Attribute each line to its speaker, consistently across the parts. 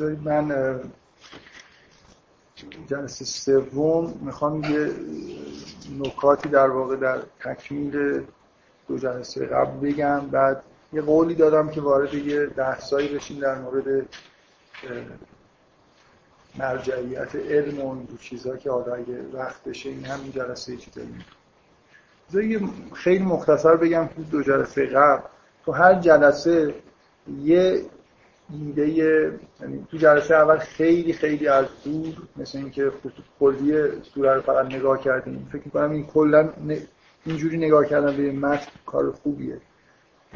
Speaker 1: بذارید من جلسه سوم می‌خوام یه نکاتی در واقع در تکمیل دو جلسه قبل بگم. بعد یه قولی دادم که وارد یه بحثایی بشیم در مورد مرجعیت علم و این چیزها که حالا اگه وقت بشه این هم جلسه چیزایی خیلی مختصر بگم تو دو جلسه قبل. تو هر جلسه یه ایده یعنی تو جلسه اول خیلی خیلی از دور مثل اینکه کلی سوره رو فقط نگاه کردیم. فکر می‌کنم این کلا اینجوری نگاه کردن به متن کار خوبیه.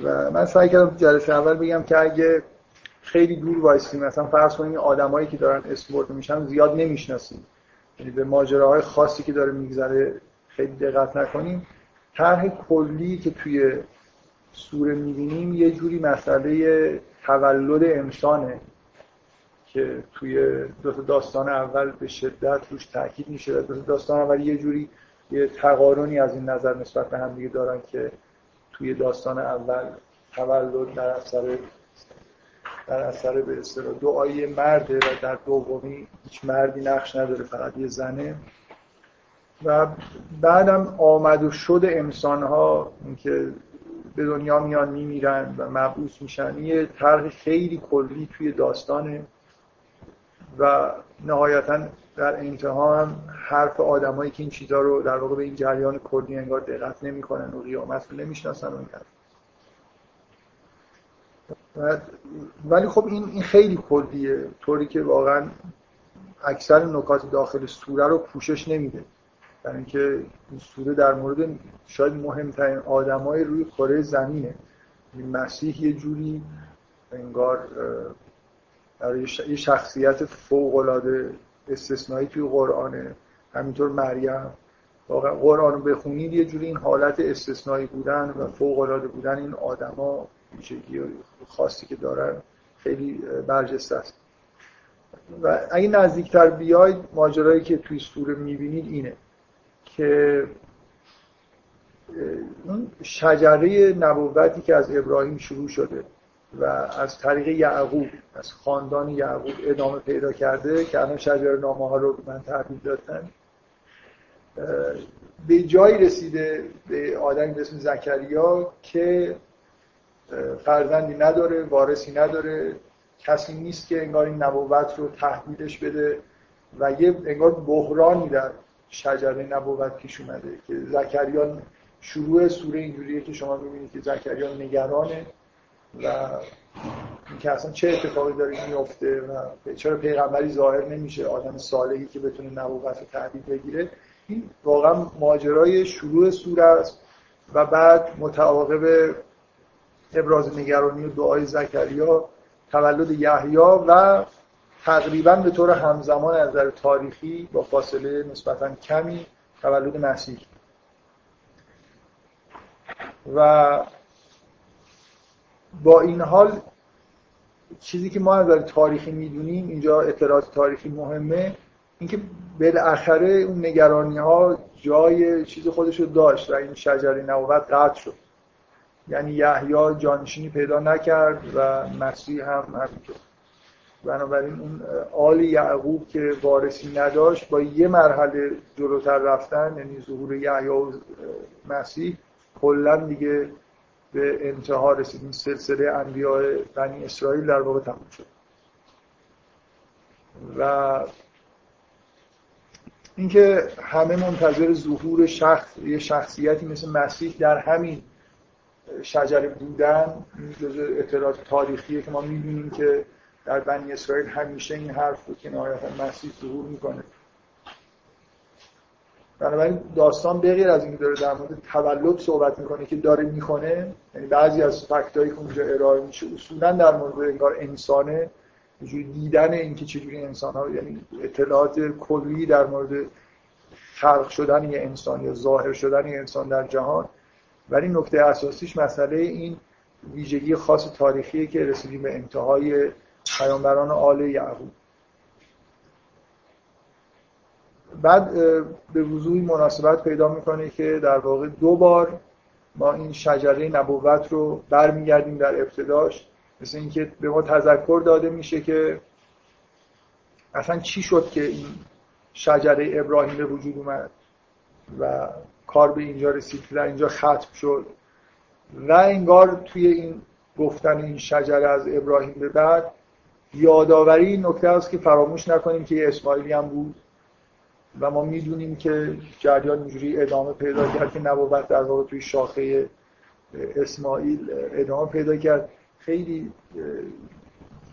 Speaker 1: و من سعی کردم تو جلسه اول بگم که اگه خیلی دور وایسیم مثلا فرض کنیم آدمایی که دارن اسم میشن زیاد نمی‌شناسیم. یعنی به ماجراهای خاصی که داره میگذره خیلی دقت نکنیم. طرح کلی که توی سوره می‌بینیم یه جوری مسئله تولد انسانه که توی دو داستان اول به شدت روش تاکید میشه دو داستان اول یه جوری یه تقارنی از این نظر نسبت به هم دیگه دارن که توی داستان اول تولد در اثر در اثر به اصطلاح دعای مرده و در دومی هیچ مردی نقش نداره فقط یه زنه. و بعدم آمد و شد انسان ها اینکه به دنیا میان میمیرن و مبعوث میشن. یه طرح خیلی کلی توی داستانه و نهایتا در انتها هم حرف آدمایی که این چیزها رو در واقع به این جریان کلی انگار دقت نمی‌کنن و قیامت رو نمی‌شناسن و این ولی خب این این خیلی کلیه. طوری که واقعا اکثر نکات داخل سوره رو پوشش نمیده. برای اینکه این سوره در مورد شاید مهمترین آدمای روی کره زمینه. مسیح یه جوری انگار یه شخصیت فوق العاده استثنایی توی قرآنه. همینطور مریم. واقعا قرآن رو بخونید یه جوری این حالت استثنایی بودن و فوق العاده بودن این آدما ویژگی خاصی که دارن خیلی برجسته است. و اگه نزدیکتر بیاید ماجرایی که توی سوره می‌بینید اینه. که اون شجره نبوتی که از ابراهیم شروع شده و از طریق یعقوب از خاندان یعقوب ادامه پیدا کرده که الان شجره نامه ها رو من تحویل دادن به جایی رسیده به آدمی به اسم زکریا که فرزندی نداره وارثی نداره کسی نیست که انگار این نبوت رو تحویلش بده و یه انگار بحرانی در شجره نبوت پیش اومده که زکریا شروع سوره اینجوریه که شما می‌بینید که زکریا نگرانه و اینکه اصلا چه اتفاقی داره میفته و چرا پیغمبری ظاهر نمیشه آدم صالحی که بتونه نبوت رو بگیره. این واقعا ماجرای شروع سوره است و بعد متعاقب ابراز نگرانی و دعای زکریا تولد یحیی و تقریبا به طور همزمان از نظر تاریخی با فاصله نسبتا کمی تولد مسیح. و با این حال چیزی که ما از نظر تاریخی می‌دونیم اینجا اطلاعات تاریخی مهمه اینکه بالاخره اون نگرانی ها جای چیز خودش رو داشت و این شجره نبوت قطع شد. یعنی یحیی جانشینی پیدا نکرد و مسیح هم همینطور. بنابراین اون آل یعقوب که وارثی نداشت با یه مرحله جلوتر رفتن یعنی ظهور یحیی و مسیح کلا دیگه به انتها رسید این سلسله انبیاء بنی اسرائیل در واقع تموم شد. و اینکه همه منتظر ظهور شخص یه شخصیتی مثل مسیح در همین شجره بودن جزء اطلاعات تاریخیه که ما می‌بینیم که در بنی اسرائیل همیشه این حرف رو که نهایتا مسیح ظهور می‌کنه. بنابراین داستان بغیر از اینکه داره در مورد تولد صحبت می‌کنه که داره می‌کنه یعنی بعضی از فکتایی که اونجا ارائه میشه اصولا در مورد انگار انسانه جوری دیدن اینکه چجوری انسان ها یعنی اطلاعات کلی در مورد خلق شدن یه انسان یا ظاهر شدن یه انسان در جهان. ولی نکته اساسیش مسئله این ویژگی خاص تاریخی که رسیدیم به انتهای پیامبران آل یعقوب. بعد به وضوعی مناسبت پیدا می‌کنه که در واقع دو بار ما این شجره نبوت رو برمیگردیم در ابتداش. مثل اینکه به ما تذکر داده میشه که اصلا چی شد که این شجره ابراهیم به وجود اومد و کار به اینجا رسید که اینجا ختم شد. و انگار توی این گفتن این شجره از ابراهیم به بعد یادآوری این نکته است که فراموش نکنیم که یه اسماعیلی هم بود و ما می‌دونیم که جریان اینجوری ادامه پیدا کرد که نبوت در واقع توی شاخه اسماعیل ادامه پیدا کرد. خیلی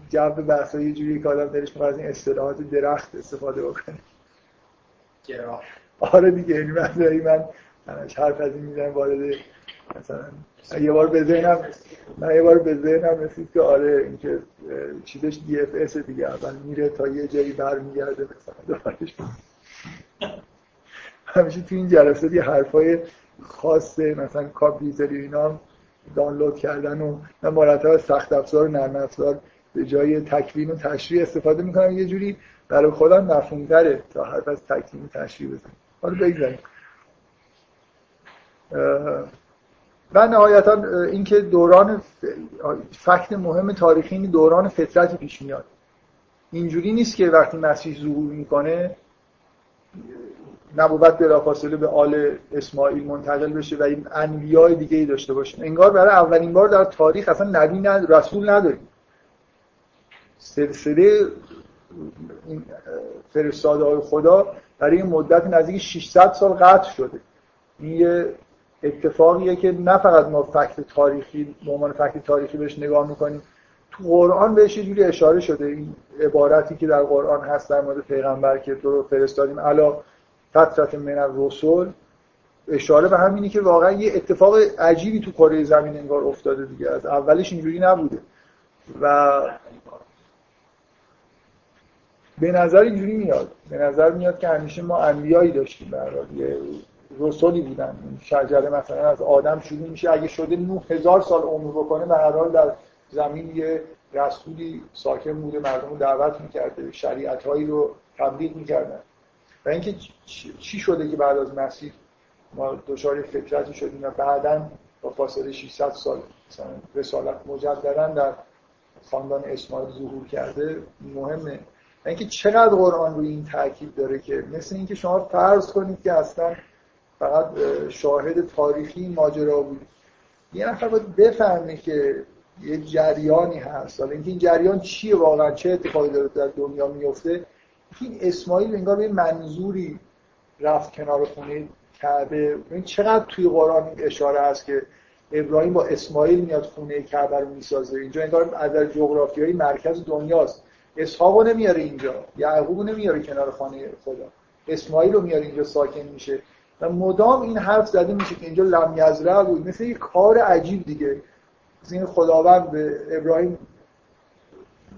Speaker 1: جو بحث یه جوری که آدم دلش از این اصطلاحات درخت استفاده بکنه. آره دیگه یعنی من من حرف از این می‌زنم وارد مثلا. یه بار به ذهنم من یه بار به ذهنم رسید که آره اینکه چیزش دی اف اس دیگه اول میره تا یه جایی برمیگرده مثلا دوبارش همیشه تو این جلسات یه حرفای خاصه مثلا کامپیوتری اینا دانلود کردن و من مرتب سخت افزار و نرم افزار به جای تکوین و تشریح استفاده می‌کنم. یه جوری برای خودم مفهوم‌تره تا حرف از تکوین و تشریح بزنم. حالا بگذاریم. و نهایتا اینکه دوران فکت مهم تاریخی این دوران فطرتی پیش میاد. اینجوری نیست که وقتی مسیح ظهور می‌کنه نبوت بلافاصله به آل اسماعیل منتقل بشه و این انبیاء دیگه ای داشته باشه. انگار برای اولین بار در تاریخ اصلا نبی ند... رسول نداریم. سلسله فرستاده های خدا برای مدت نزدیک 600 سال قطع شده. این یه اتفاقیه که نه فقط ما فکت تاریخی به عنوان فکت تاریخی بهش نگاه می‌کنیم تو قرآن بهش یه جوری اشاره شده. این عبارتی که در قرآن هست در مورد پیغمبر که تو رو فرستادیم علا فترت من الرسول اشاره به همینی که واقعا یه اتفاق عجیبی تو کره زمین انگار افتاده دیگه. از اولش اینجوری نبوده. و به نظر اینجوری میاد. به نظر میاد که همیشه ما انبیایی داشتیم برای رسولی بودن. شجره مثلا از آدم شروع میشه. اگه شده نه هزار سال عمر بکنه به هر حال در زمین یه رسولی ساکن بوده. مردم رو دعوت می‌کرده. شریعت هایی رو تبلیغ می‌کردن. و اینکه چی شده که بعد از مسیح ما دچار فطرتی شدیم و بعدا با فاصله 600 سال مثلا رسالت مجددا در خاندان اسماعیل ظهور کرده مهمه. اینکه چقدر قرآن روی این تاکید داره که مثل اینکه شما فرض کنید که اصلا فقط شاهد تاریخی ماجرا بود. یه نفر باید بفهمه که یه جریانی هست. حالا اینکه این جریان چیه واقعا؟ چه اتفاقی داره در دنیا میفته این اسماعیل انگار به منظوری رفت کنار خونه کعبه. این چقدر توی قرآن اشاره هست که ابراهیم با اسماعیل میاد خونه کعبه رو می‌سازه. اینجا انگار از جغرافیایی مرکز دنیاست. اسحاق نمیاره اینجا. یعقوب نمیاره کنار خانه خدا. اسماعیل رو میاره اینجا ساکن میشه. و مدام این حرف زده میشه که اینجا لم یزرع بود. مثل یه کار عجیب دیگه. این خداوند به ابراهیم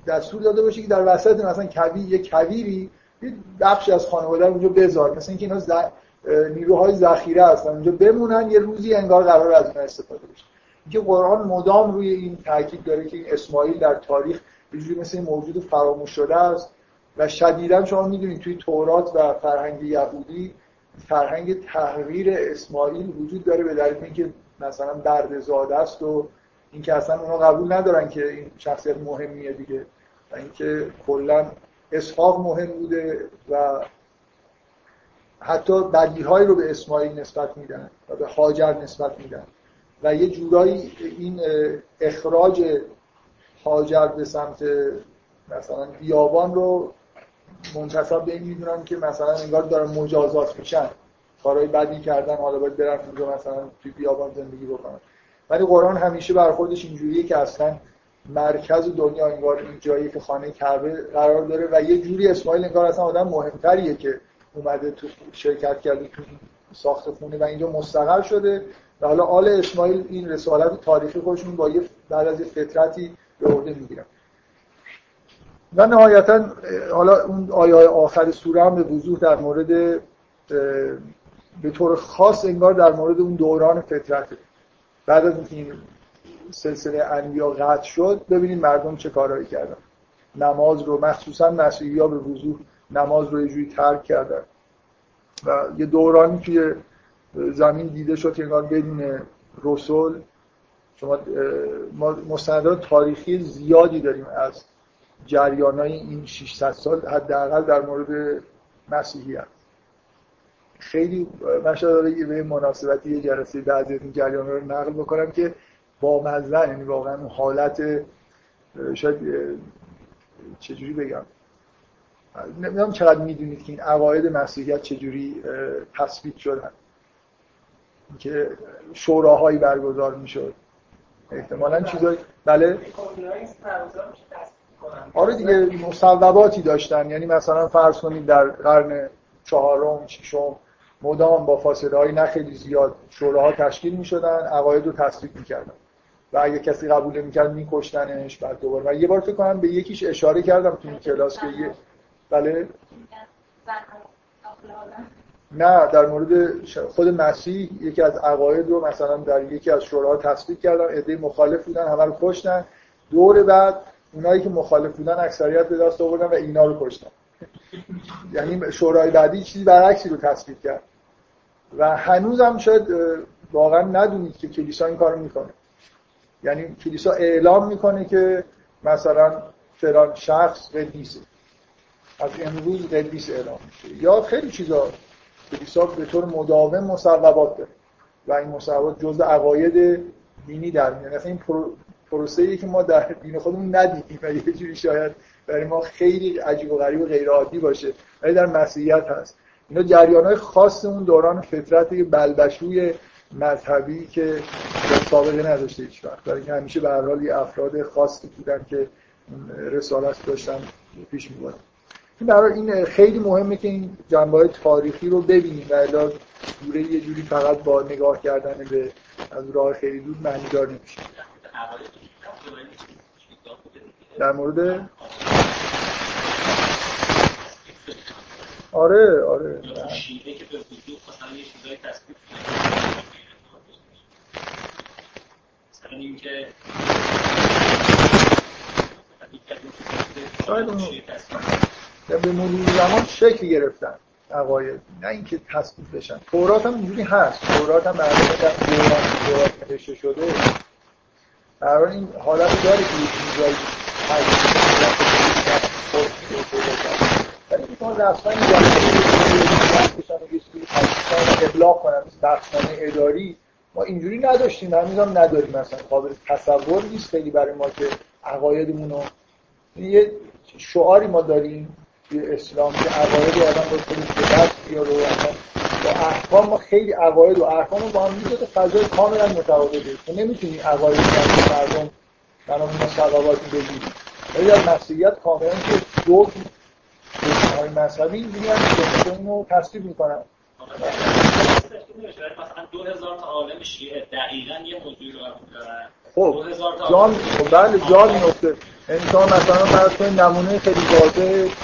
Speaker 1: دستور داده باشه که در وسط مثلا کوی یه کویری یه بخشی از خانواده اونجا بذار. مثل اینکه اینا ز... نیروهای ذخیره هستن. اونجا بمونن یه روزی انگار قرار از اینا استفاده بشه. که قرآن مدام روی این تاکید داره که اسماعیل در تاریخ یه مثل موجود فراموش شده است و شدیدا شما می‌دونید توی تورات و فرهنگ یهودی فرهنگ تحریر اسماعیل وجود داره به دلیل اینکه مثلا برد زاده است و اینکه اصلا اونا قبول ندارن که این شخصیت مهمیه دیگه و اینکه کلا اسحاق مهم بوده و حتی بدیهایی رو به اسماعیل نسبت میدن و به هاجر نسبت میدن. و یه جورایی این اخراج هاجر به سمت مثلا بیابان رو منتصب به این می‌دونن که مثلا انگار دارن مجازات میشن. کارهای بدی کردن حالا باید برن اونجا مثلا توی بیابان زندگی بکنن. ولی قرآن همیشه بر خودش اینجوریه که اصلا مرکز دنیا انگار این جایی که خانه کعبه قرار داره و یه جوری اسماعیل انگار اصلا آدم مهمتریه که اومده تو شرکت کرده تو ساخت خونه و اینجا مستقر شده و حالا آل اسماعیل این رسالت تاریخی خودشون با یه بعد از فطرتی به عهده می‌گیرن. و نهایتا حالا اون آیه آخر سوره هم به وضوح در مورد به طور خاص انگار در مورد اون دوران فطرته. بعد از این سلسله انبیا قطع شد ببینید مردم چه کارهایی کردن. نماز رو مخصوصا مسیحی ها به وضوح نماز رو یه جوری ترک کردن. و یه دورانی که زمین دیده شد که انگار بدون رسول شما ما مستندات تاریخی زیادی داریم از جریان های این 600 سال حداقل در مورد مسیحیت خیلی من شاید به مناسبتی یه جلسه بعضی این جریان رو نقل بکنم که با مزن یعنی واقعا اون حالت شاید چجوری بگم؟ نمی‌دونم چقدر می‌دونید که این عقاید مسیحیت چجوری تثبیت شدن. که شوراهایی برگزار می‌شد. احتمالا چیزای بله؟ آره دیگه مصوباتی داشتن. یعنی مثلا فرض کنید در قرن چهارم ششم مدام با فاصله های نه خیلی زیاد شوراها تشکیل می شدن عقاید رو تصدیق می کردن و اگه کسی قبول نمی‌کرد میکشتنش بعد دوباره. و یه بار فکر کنم به یکیش اشاره کردم تو کلاس که یه بله؟ نه در مورد خود مسیح یکی از عقاید رو مثلا در یکی از شوراها تصدیق کردن عده مخالف بودن همه رو کشتن. دور بعد اونایی که مخالف بودن اکثریت به دست آوردن و اینا رو کشتن. یعنی شورای بعدی چیزی برعکسی رو تصدیق کرد. و هنوز هم شاید واقعا ندونید که کلیسا این کارو می‌کنه. یعنی کلیسا اعلام می‌کنه که مثلا فلان شخص قدیسه. از امروز قدیس اعلام میشه. یا خیلی چیزا. کلیسا به طور مداوم مصوبات داره. و این مصوبات جزء عقاید دینی در میاد. مثلا این پروسه ای که ما در دین خودمون ندیدیم و یه جوری شاید برای ما خیلی عجیب و غریب و غیر عادی باشه ولی در مسیحیت هست. اینا جریان های خاص اون دوران فطرت بلبشوی مذهبی که سابقه نداشته هیچ وقت. برای که همیشه به هر حال افراد خاصی بودن که رسالت داشتن پیش میبردن برای این خیلی مهمه که این جنبه تاریخی رو ببینیم و الا دوره یه جوری فقط با نگاه کردن به از راه خیلی دور معنی دار نمیشه. در مورد آره آره شاید به مرور زمان شکل گرفتن عقاید نه اینکه تصدیق بشن. تورات هم اینجوری هست. تورات هم در دوران نوشته شده برای این حالت داره که یه ابلاغ کنم بخشنامه اداری ما اینجوری نداشتیم هنوز هم نداریم مثلا قابل تصور نیست خیلی برای ما که عقایدمون رو یه شعاری ما داریم توی اسلام که عقاید آدم باید خودش به دست بیاره و با احکام ما خیلی عقاید و احکام با هم می‌زده فضای کاملا متفاوته تو نمی‌تونی عقاید مردم بنا به مصوباتی بگیری ولی در مسیحیت کاملا که دو های مذهبی هم که اینو تصدیب می‌کنن. مثلا دو هزار تا عالم شیعه دقیقا یه موضوعی رو خب جان خب بله جان میفته انسان مثلا فرض کنید نمونه خیلی واضح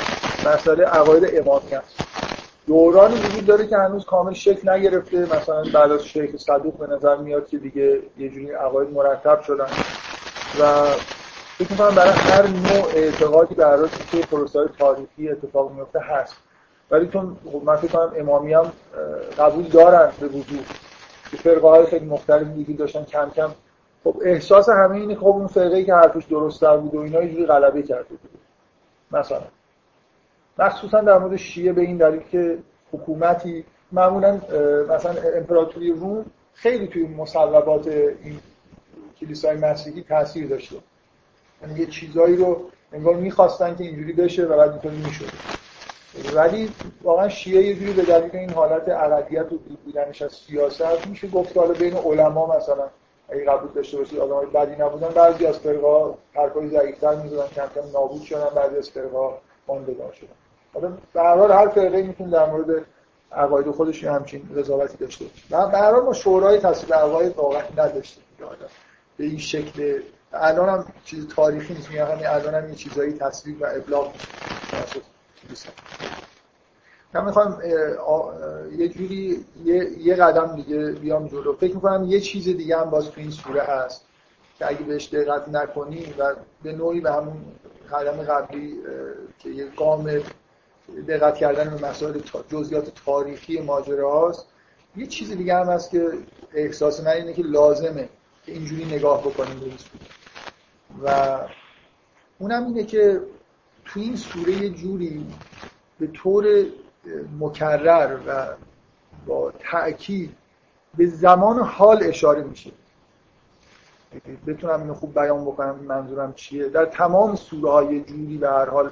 Speaker 1: مسئله عقاید امامی هست. دورانی وجود داره که هنوز کامل شکل نگرفته. مثلا بعد از شیخ صدوق به نظر میاد که دیگه یه جوری عقاید مرتب شدن. و فکر می‌کنم برای هر نوع اعتقادی در که پروسه تاریخی اتفاق میفته هست. ولی چون خب من فکر کنم امامی هم قبول دارن به وجود که فرقه های خیلی مختلف دیگه داشتن کم کم. خب احساس همه اینه خب اون فرقه که حرفش درست بود و اینا یه غلبه کرده بود. مثلا. مخصوصا در مورد شیعه به این دلیل که حکومتی معمولا مثلا امپراتوری روم خیلی توی مصوبات این کلیسای مسیحی تاثیر داشته. یه چیزایی رو انگار می‌خواستن که اینجوری بشه و بعد اینطوری می‌شد. ولی واقعا شیعه یه جوری به دلیل این حالت عقدیت و بودنش از سیاست میشه گفت حالا بین علما مثلا اگه قبول داشته باشید آدمای بدی نبودن بعضی از فرقا حرفای ضعیف‌تر می‌زدن کم کم نابود شدن بعضی از فرقا ماندگار شدن. حالا به هر حال هر فرقه می‌تونه در مورد عقاید خودش همچین قضاوتی داشته باشه به هر ما شورای تصویب عقاید واقعا نداشتیم. به این شکل الان هم چیز تاریخی نیست. میگم همین الان هم یه چیزایی تصویب و ابلاغ میشه من می‌خوام یه جوری یه،, یه قدم دیگه بیام جلو. فکر می‌کنم یه چیز دیگه هم باز تو این سوره هست که اگه بهش دقت نکنی و به نوعی به همون قدم قبلی که یه گام دقت کردن به مسائل جزئیات تاریخی ماجرا هست یه چیز دیگه هم هست که احساس من اینه که لازمه که اینجوری نگاه بکنیم به و اونم اینه که تو این سوره جوری به طور مکرر و با تأکید به زمان حال اشاره میشه. بتونم اینو خوب بیان بکنم منظورم چیه. در تمام سوره های جوری به هر حال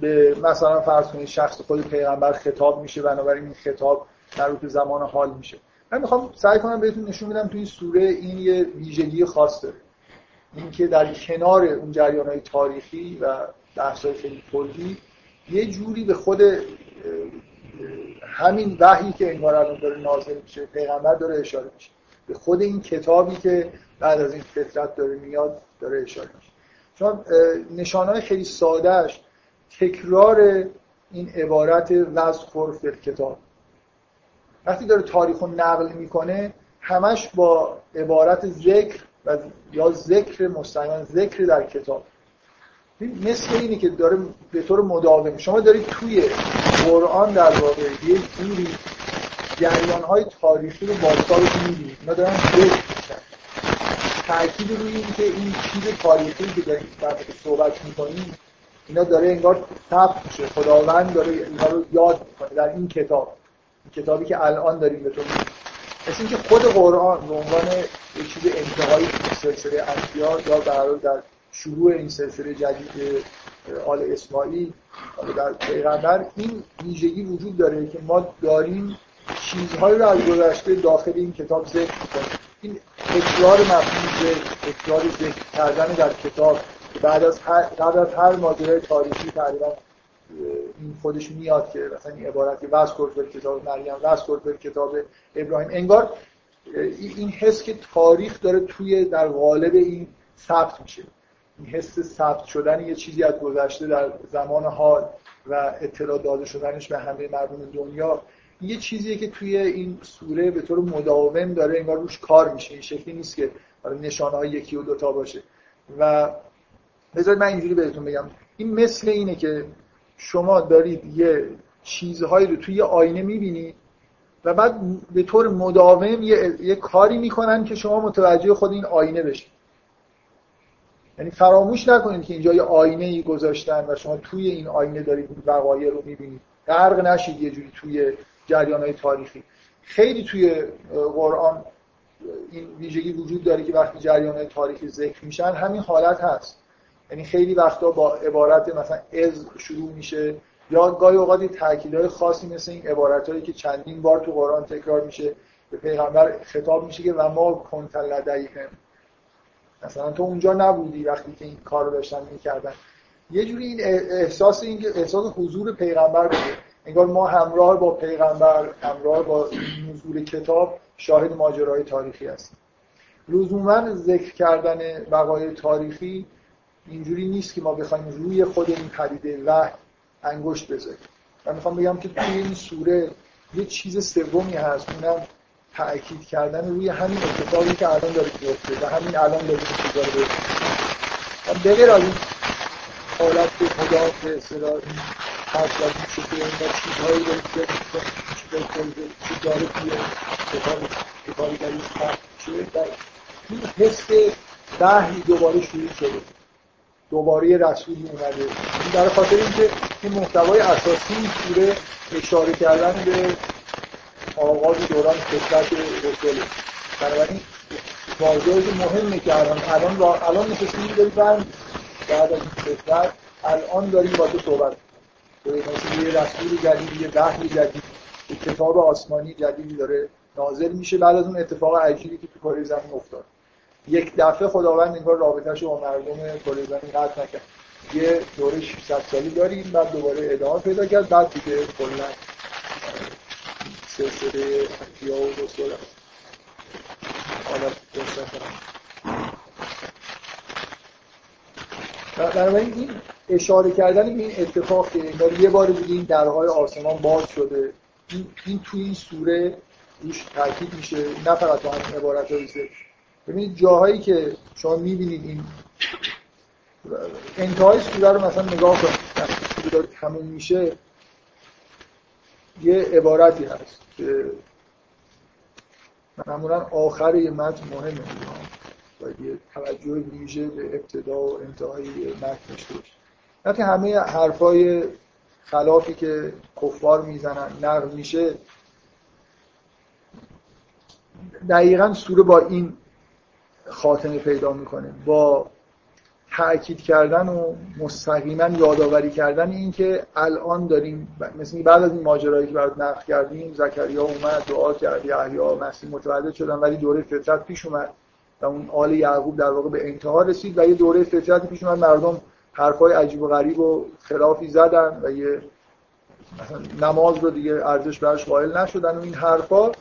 Speaker 1: به مثلا فرض کنید شخص خود پیغمبر خطاب میشه بنابراین این خطاب مربوط به زمان حال میشه. من می‌خوام سعی کنم بهتون نشون بدم تو این سوره این یه ویژگی خاص داره. اینکه در کنار اون جریان های تاریخی و بحث های خیلی کلی یه جوری به خود همین وحی که انگار الان داره نازل میشه پیغمبر داره اشاره میشه. به خود این کتابی که بعد از این فطرت داره میاد داره اشاره میشه. چون نشانهای خیلی سادهش تکرار این عبارت وزخور فی کتاب. وقتی داره تاریخ رو نقل می‌کنه همش با عبارت ذکر و یا ذکر مستقیما ذکر در کتاب. مثل اینه که داره به طور مداوم. شما دارید توی قرآن در واقع یه جوری جریان های تاریخی رو بازتاب می‌بینید. اینا دارن ذکر تأکید روی این که این چیز تاریخی که داریم در صحبت می‌کنیم اینا داره انگار ثبت میشه. خداوند داره اینا رو یاد می‌کنه در این کتاب. کتابی که الان داریم به مثل اینکه خود قرآن به عنوان یک چیز انتهایی سلسله انبیا یا در در شروع این سلسله جدید آل اسماعیل در پیغمبر این ویژگی وجود داره که ما داریم چیزهایی رو از گذشته داخل این کتاب ذکر می‌کنیم. این تکرار مفهوم تکرار ذکر کردن در کتاب بعد از هر بعد از هر ماجرای تاریخی تقریبا این خودش میاد که مثلا این عبارتی وز کرد کتاب مریم وز کرد کتاب ابراهیم. انگار این حس که تاریخ داره توی در قالب این ثبت میشه. این حس ثبت شدن یه چیزی از گذشته در زمان حال و اطلاع داده شدنش به همه مردم دنیا یه چیزیه که توی این سوره به طور مداوم داره انگار روش کار میشه. این شکلی نیست که نشانه های یکی و دوتا باشه. و بذارید من اینجوری بهتون بگم. این مثل اینه که شما دارید یه چیزهایی رو توی یه آینه می‌بینید و بعد به طور مداوم یه, یه کاری می‌کنن که شما متوجه خود این آینه بشید. یعنی فراموش نکنید که اینجا یه آینه ای گذاشتن و شما توی این آینه دارید وقایع رو می‌بینید. غرق نشید یه جوری توی جریان های تاریخی. خیلی توی قرآن این ویژگی وجود داره که وقتی جریان های تاریخی ذکر میشن همین حالت هست. یعنی خیلی وقتا با عبارت مثلا از شروع میشه. یا گاهی اوقات تاکیدهای خاصی مثل این عبارتهایی که چندین بار تو قرآن تکرار میشه به پیغمبر خطاب میشه که و ما کنت لدیهم. مثلا تو اونجا نبودی وقتی که این کار رو داشتن می‌کردن. یه جوری این احساس این احساس حضور پیغمبر بوده. انگار ما همراه با پیغمبر همراه با نزول کتاب شاهد ماجرای تاریخی هستیم. لزوما ذکر کردن وقایع تاریخی اینجوری نیست که ما بخوایم روی خود این پدیده و انگشت بذاریم. من می‌خوام بگم که توی این سوره یه چیز سومی هست اونم تأکید کردن روی همین اتفاقی که الان داره میفته و همین الان داره چیزا رو و بغیر از این حالت خدا به اصطلاح حرف لازم شده این چیزهایی رو که چیز داره توی کتابی در این در این حس وحی دوباره شروع شده. دوباره رسولی اومده. این برای خاطر اینکه این محتوای اساسی این سوره اشاره کردن به آغاز دوران فطرت رسوله. بنابراین واژه‌ای مهمه که الان الان را الان نشستیم داریم بعد از این الان داریم با تو صحبت یه رسول جدید یه وحی جدید یه کتاب آسمانی جدیدی داره نازل میشه بعد از اون اتفاق عجیبی که تو کره زمین افتاد. یک دفعه خداوند انگار رابطهش با مردم کره زمین قطع نکرد. یه دوره 600 سالی داریم بعد دوباره ادامه پیدا کرد بعد دیگه کلا سلسله انبیا و رسول حالا بنابراین این اشاره کردن به این اتفاق که انگار یه بار دیگه این درهای آسمان باز شده این, این توی این سوره روش تاکید میشه نه فقط تو همین عبارت های ببینید جاهایی که شما می‌بینید این انتهای سوره رو مثلا نگاه کنید. داره تموم میشه یه عبارتی هست که معمولا آخر یه متن مهمه باید یه توجه ویژه به ابتدا و انتهای متن داشته باشه. همه حرفای خلافی که کفار می‌زنن نقل میشه دقیقا سوره با این خاتمه پیدا می‌کنه. با تأکید کردن و مستقیما یادآوری کردن این که الان داریم مثل بعد از این ماجرایی که برات نقل کردیم زکریا اومد دعا کرد یحیی مسیح متولد شدن ولی دوره فطرت پیش اومد و اون آل یعقوب در واقع به انتها رسید و یه دوره فطرت پیش اومد. مردم حرفای عجیب و غریب و خلافی زدن و یه مثلا نماز رو دیگه ارزش براش قائل نشدن و این حرفا.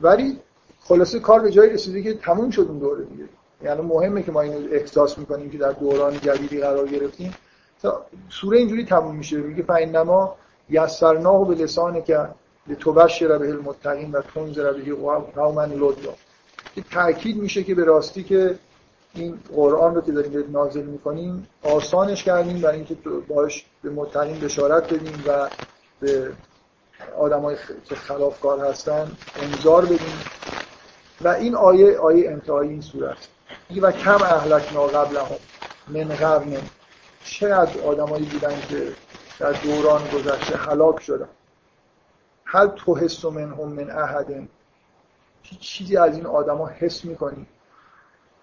Speaker 1: ولی خلاصه کار به جایی رسیده که تموم شد اون دوره دیگه. یعنی مهمه که ما اینو احساس می‌کنیم که در دوران جدیدی قرار گرفتیم. تا سوره اینجوری تموم میشه. میگه فین نما یسرناه به لسان که لتبشر به المتقین و تنذر به قوما لدوا تاکید میشه که به راستی که این قرآن رو که داریم نازل می‌کنیم آسانش کردیم برای اینکه باش به متقین بشارت بدیم و به آدمای که خلافکار هستن انذار بدیم. و این آیه آیه انتهایی این صورت میگه و کم اهلکنا قبلهم من قرن چقدر آدمایی بودن که در دوران گذشته هلاک شدن. هل تو حس منهم من احد چیزی از این آدما حس می‌کنی؟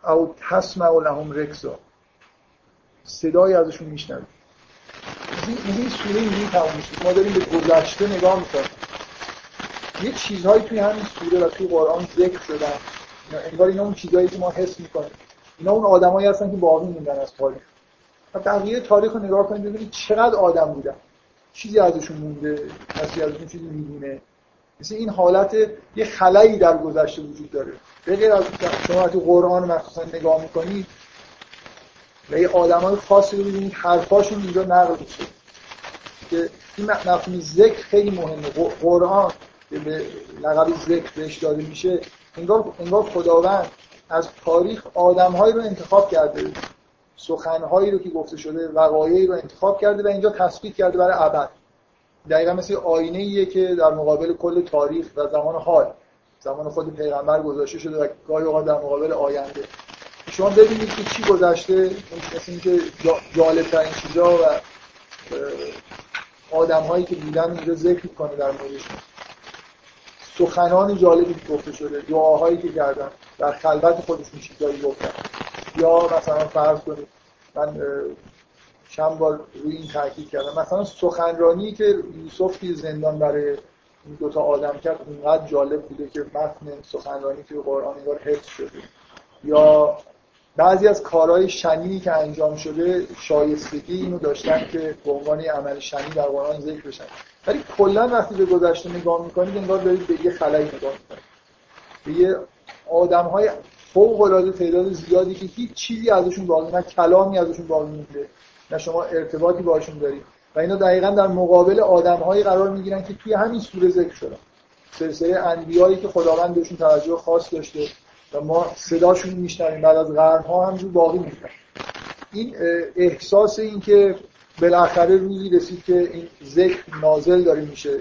Speaker 1: او تسمع لهم رکزا. صدای ازشون میشنوی. این سوره اینجوری تمام میشه ما داریم به گذشته نگاه می‌کنیم. یه چیزهایی توی همین سوره و توی قرآن ذکر شدن. انگار اینا اون چیزهایی که ما حس می‌کنیم. اینا اون آدمایی هستن که باقی موندن از تاریخ. و بقیه تاریخ رو نگاه کنید ببینید چقدر آدم بودن. چیزی ازشون مونده کسی ازشون چیزی می‌دونه. مثل این حالت یه خلایی در گذشته وجود داره. به غیر از شما تو قرآن مخصوصا نگاه می‌کنید و یه آدمای خاصی رو می‌بینید حرفاشون اینجا نقل که این مفهوم ذکر خیلی مهمه. قرآن به لقب ذکر بهش داده میشه انگار, انگار خداوند از تاریخ آدمهایی رو انتخاب کرده سخنهایی رو که گفته شده وقایعی رو انتخاب کرده و اینجا تثبیت کرده برای ابد. دقیقا مثل آینه ایه که در مقابل کل تاریخ و زمان حال زمان خود پیغمبر گذاشته شده و گاهی اوقات در مقابل آینده. شما ببینید که چی گذشته مثل اینکه جالب ترین چیزا و آدم هایی که بودن اینجا ذکر کنه در موردشون سخنان جالبی که گفته شده دعاهایی که کردن در خلوت خودشون چیزایی گفتن. یا مثلا فرض کنید من چند بار روی این تاکید کردم. مثلا سخنرانی که یوسف توی زندان برای این دوتا آدم کرد اونقدر جالب بوده که متن سخنرانی توی قرآن انگار حفظ شده. یا بعضی از کارهای شنی که انجام شده شایستگی اینو داشتن که به عنوان عمل شنی در قرآن ذکر بشن. ولی کلا وقتی به گذشته نگاه می‌کنید انگار دارید به یه خلایی نگاه می‌کنید. به یه آدم های فوق العاده تعداد زیادی که هیچ چیزی ازشون باقی نه کلامی ازشون باقی مونده نه شما ارتباطی باشون دارید. و اینا دقیقا در مقابل آدمهایی قرار می‌گیرن که توی همین سوره ذکر شدن. سلسله انبیایی که خداوند بهشون توجه خاص داشته و ما صداشون میشنویم بعد از قرنها همجور باقی می‌کنن این احساس این که بالاخره روزی رسید که این ذکر نازل داره میشه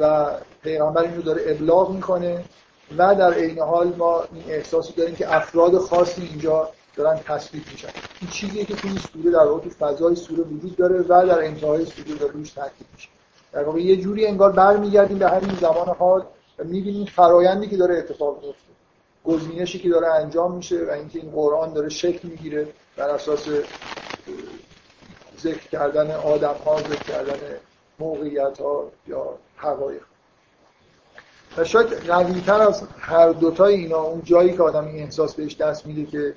Speaker 1: و پیغمبر این رو داره ابلاغ می‌کنه و در عین حال ما این احساسی داریم که افراد خاصی اینجا دارن تثبیت میشن. این چیزیه که توی سوره در واقع فضای سوره وجود داره و در انتهای سوره داره روش تاکید میشه. در واقع یه جوری انگار برمیگردیم به همین زمان حال و می‌بینیم فرایندی که داره اتفاق میفته گزینشی که داره انجام میشه و اینکه این قرآن داره شکل می‌گیره بر اساس ذکر کردن آدم ها ذکر کردن موقعیت ها یا حقایق. و شاید قویتر از هر دوتای اینا اون جایی که آدم این احساس بهش دست میده که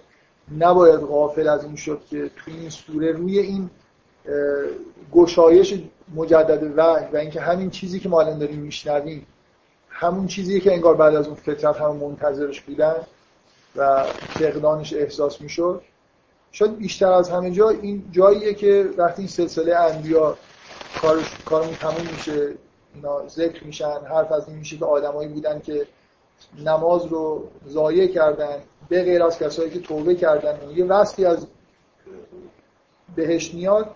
Speaker 1: نباید غافل از این شد که توی این سوره روی این گشایش مجدد وحی و اینکه همین چیزی که ما الان داریم میشنویم همون چیزی که انگار بعد از اون فطرت هم منتظرش بودن و فقدانش احساس می‌شد. شاید بیشتر از همه جا این جاییه که وقتی این سلسله انبیا کارش کارمون تموم میشه اینا ذکر میشن حرف از این میشه که آدمایی بودن که نماز رو ضایع کردن به غیر از کسایی که توبه کردن. یه وصفی از بهش میاد.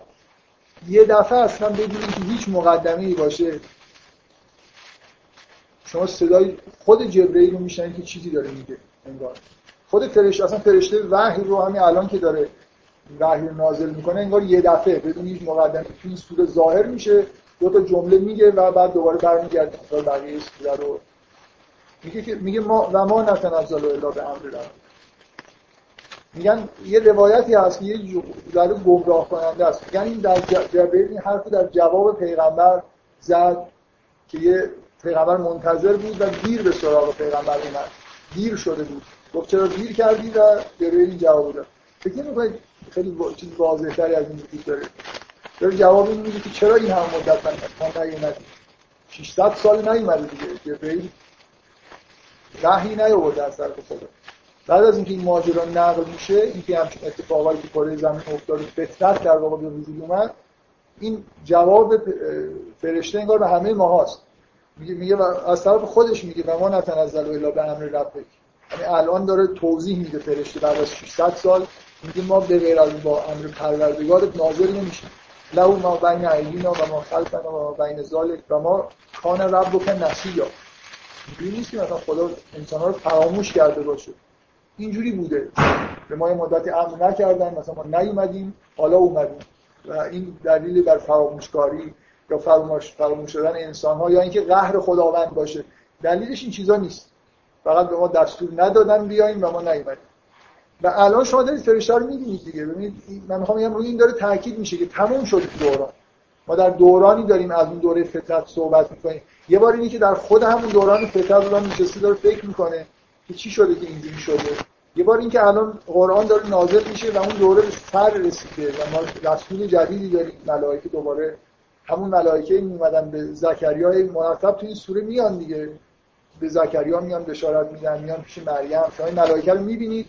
Speaker 1: یه دفعه اصلا بدونید که هیچ مقدمه باشه. شما صدای خود جبرئیل رو میشنید که چیزی داره میگه انگار. خود فرشته اصلا فرشته وحی رو همین الان که داره وحی نازل می‌کنه انگار یه دفعه بدون هیچ مقدمه تو این سوره ظاهر میشه دو تا جمله میگه و بعد دوباره برمیگرده. تا بقیه سوره رو میگه که میگه ما و ما نتنزل الا به امر میگن یه روایتی هست که یه ذره گمراه کننده است. میگن این در جبه این حرف در جواب پیغمبر زد که یه پیغمبر منتظر بود و دیر به سراغ پیغمبر اومد. دیر شده بود. گفت چرا دیر کردی و به این جواب داد. فکر می‌کنید خیلی چیز واضح تری از این وجود داره؟ داره جواب این میده که چرا این هم مدت من ما نیومدی 600 سال نیومده دیگه. جبرئیل وحی نیاورده از طرف خدا. بعد از اینکه این ماجرا نقل میشه اینکه همچین اتفاقایی که کره زمین افتاد فطرت در واقع به وجود اومد این جواب فرشته انگار به همه ما هاست میگه میگه از طرف خودش میگه و ما نتنزل الا به امر ربک. الان داره توضیح میده فرشته بعد از 600 سال میگه ما به غیر از با امر پروردگارت ناظر نمیشیم. لو ما بین ایدینا و ما خلفنا و بین ذالک و ما کان ربک نسیا اینجوری نیست که مثلا خدا انسان رو فراموش کرده باشه. اینجوری بوده. به ما یه مدتی امر نکردن مثلا ما نیومدیم حالا اومدیم. و این دلیل بر فراموشکاری یا فراموش فراموش شدن انسان ها یا اینکه قهر خداوند باشه. دلیلش این چیزا نیست. فقط به ما دستور ندادن بیایم و ما نیومدیم. و الان شما دارید فرشته رو می‌بینید دیگه. ببینید من می‌خوام بگم روی این داره تاکید میشه که تموم شده دوران. ما در دورانی داریم از اون دوره فطرت صحبت می‌کنیم. یه بار اینی که در خود همون دوران فطرت رو نشسته داره فکر می‌کنه که چی شده که اینجوری شده. یه بار اینکه الان قرآن داره نازل میشه و اون دوره به سر رسیده و ما رسول جدیدی داریم ملائکه دوباره همون ملائکه میومدن به زکریای مرتب تو این سوره میان دیگه. به زکریا میان بشارت میدن میان پیش مریم. شما این ملائکه رو می‌بینید.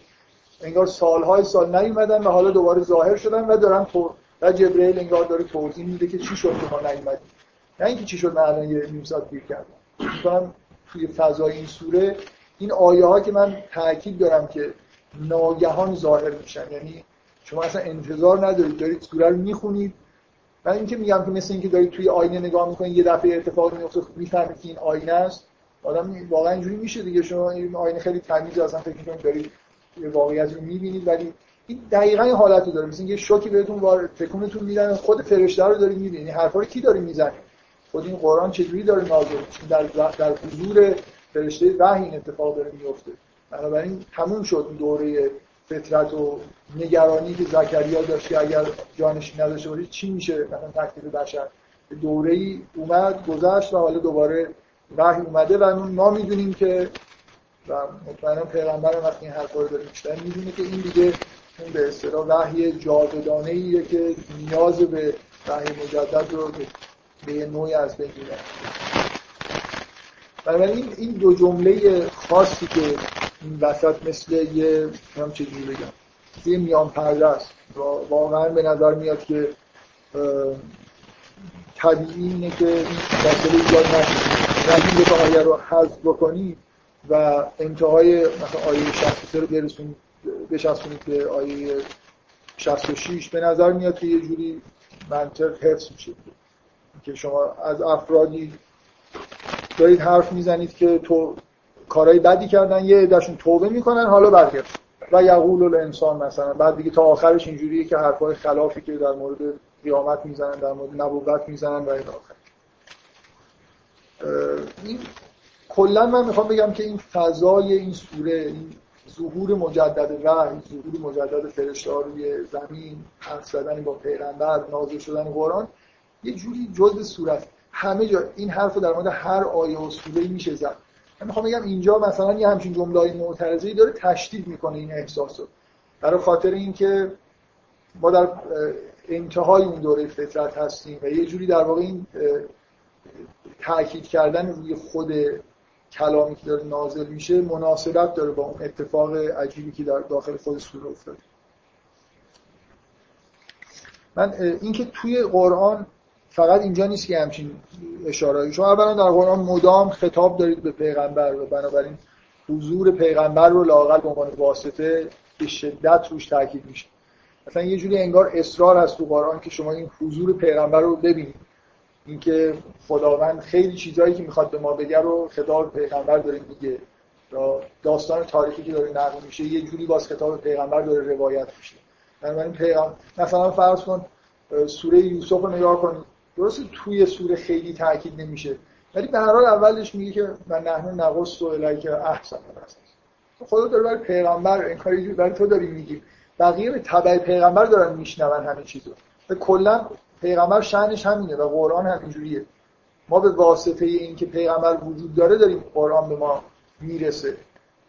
Speaker 1: انگار سالهای سال نیومدن و حالا دوباره ظاهر شدن و دارن تو و جبرئیل انگار داره توضیح میده که چی شد که ما نیومدیم. نه اینکه چی شد من الان یه نیم ساعت دیر کردم. توی فضای این سوره این آیه ها که من تاکید دارم که ناگهان ظاهر میشن. یعنی شما اصلا انتظار ندارید دارید سوره رو می‌خونید. من اینکه میگم که مثل اینکه دارید توی آینه نگاه می‌کنید یه دفعه اتفاق میفته می‌فهمید که این آینه است. آدم واقعا اینجوری میشه دیگه. شما این آینه خیلی تمیز اصلا فکر می‌کنید دارید یه واقعیت رو می‌بینید ولی این دقیقا این حالت رو داره. مثل یه شوکی بهتون وارد تکونتون میدن خود فرشته رو دارید می‌بینید حرفا رو کی داره می‌زنه؟ خود این قرآن چجوری داره نازل؟ در در حضور فرشته وحی این اتفاق داره میفته بنابراین تموم شد دوره فطرت و نگرانی که زکریا داشت که اگر جانش نداشته باشه چی میشه؟ مثلا تکلیف بشر. دوره ای اومد گذشت و حالا دوباره وحی اومده و ما می‌دونیم که و مطمئنا پیغمبر وقتی این حرفا رو داره میشتن می‌دونه که این دیگه اون به اصطلاح وحی جاودانه ایه که نیاز به وحی مجدد رو به یه نوعی از بین می‌بره. بنابراین این دو جمله خاصی که این وسط مثل یه هم چجوری بگم. یه میان پرده است. واقعا به نظر میاد که طبیعی اینه که این فاصله ایجاد نشه این دو آیه رو حذف بکنی و انتهای مثلا آیه 63 رو برسونید بشستونید به آیه 66 به نظر میاد که یه جوری منطق حفظ میشه. که شما از افرادی دارید حرف می‌زنید که تو کارهای بدی کردن یه عدهشون توبه می‌کنن حالا برگرد و یقول الانسان مثلا. بعد دیگه تا آخرش اینجوریه که حرفای خلافی که در مورد قیامت می‌زنن در مورد نبوت می‌زنن و این آخر. این کلا من می‌خوام بگم که این فضای این سوره این ظهور مجدد وحی ظهور مجدد فرشته روی زمین حرف زدن با پیغمبر نازل شدن قرآن یه جوری جزء صورت همه جا این حرف در مورد هر آیه و سوره میشه زد. من می‌خوام بگم اینجا مثلا یه همچین جمله های معترضه داره تشدید می‌کنه این احساس رو برای خاطر اینکه ما در انتهای اون دوره فطرت هستیم و یه جوری در واقع این تاکید کردن روی خود کلامی که داره نازل میشه مناسبت داره با اون اتفاق عجیبی که در داخل خود سوره افتاده. من اینکه توی قرآن فقط اینجا نیست که همچین اشاره شما اولا در قرآن مدام خطاب دارید به پیغمبر و بنابراین حضور پیغمبر رو لاقل به عنوان واسطه به شدت روش تاکید میشه. مثلا یه جوری انگار اصرار هست تو قرآن که شما این حضور پیغمبر رو ببینید. اینکه خداوند خیلی چیزایی که می‌خواد به ما بگه رو خطاب پیغمبر داره میگه. داستان تاریخی که داره نقل میشه یه جوری باز خطاب پیغمبر داره روایت میشه. بنابراین پیغام مثلا فرض کن سوره یوسف رو نگاه کنید درسته توی سوره خیلی تاکید نمیشه. ولی به هر حال اولش میگه که من نحن نقص و الیک احسن هست خدا داره برای پیغمبر این کاری برای تو داری میگی بقیه به تبع پیغمبر دارن میشنون همه چیزو. کلا پیغمبر شأنش همینه و قرآن هم اینجوریه. ما به واسطه اینکه پیغمبر وجود داره داریم قرآن به ما می‌رسه.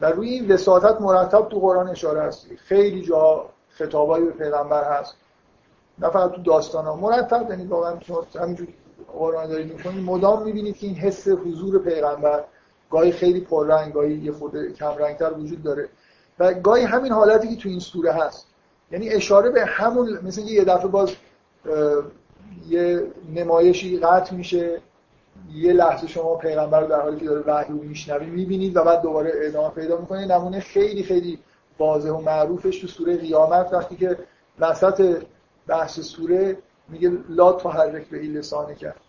Speaker 1: و روی این وساطت مرتب تو قرآن اشاره هست. خیلی جا خطابایی به پیغمبر هست. نه فقط تو داستان ها مرتب یعنی واقعا همینجور قرآن دارید می‌کنید مدام می‌بینید که این حس حضور پیغمبر گاهی خیلی پررنگ گاهی یه خورده کم رنگتر وجود داره. و گاهی همین حالتی که تو این سوره هست. یعنی اشاره به همون مثل یه دفعه باز یه نمایشی قطع میشه. یه لحظه شما پیغمبر رو در حالی که داره وحی رو میشنوید می‌بینید و بعد دوباره ادامه پیدا می‌کنه نمونه خیلی خیلی واضح و معروفش تو سوره قیامت. وقتی که وسط بحث سوره میگه لا تحرک به این لسانه کرد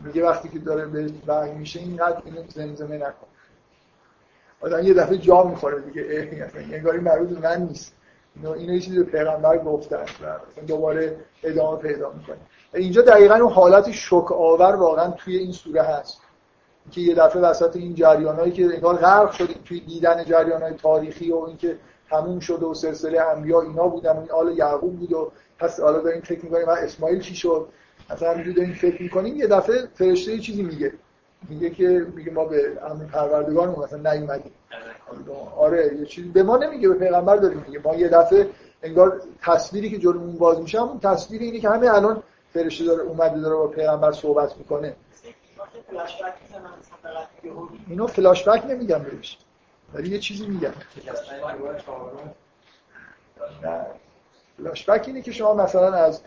Speaker 1: میگه وقتی که داره به وحی میشه اینقدر اینو زمزمه نکن. آدم یه دفعه جا می‌خوره دیگه. انگاری مربوط من نیست. اینو یه چیزی پیغمبر گفتن و دوباره ادامه پیدا می‌کنه. اینجا دقیقا اون حالت شک آور واقعا توی این سوره هست. که یه دفعه وسط این جریانایی که انگار غرق شدیم توی دیدن جریانای تاریخی و اینکه تموم شده و سلسله انبیا اینا بودن این آل یعقوب بود و پس حالا داریم فکر می‌کنیم اسماعیل چی شد؟ مثلا همینجوری داریم فکر می‌کنیم. یه دفعه فرشته چیزی میگه. میگه که میگه ما به امر پروردگارمون مثلا نیومدیم. آره یه چیزی به ما نمیگه به پیغمبر داریم میگه. ما یه دفعه انگار تصویری که جلومون باز میشه همون تصویر اینه که همه الان فرشته داره اومده داره با پیغمبر صحبت می‌کنه. اینو فلاش بک نمیگم بهش. ولی یه چیزی میگم. فلاش بک اینه که شما مثلا از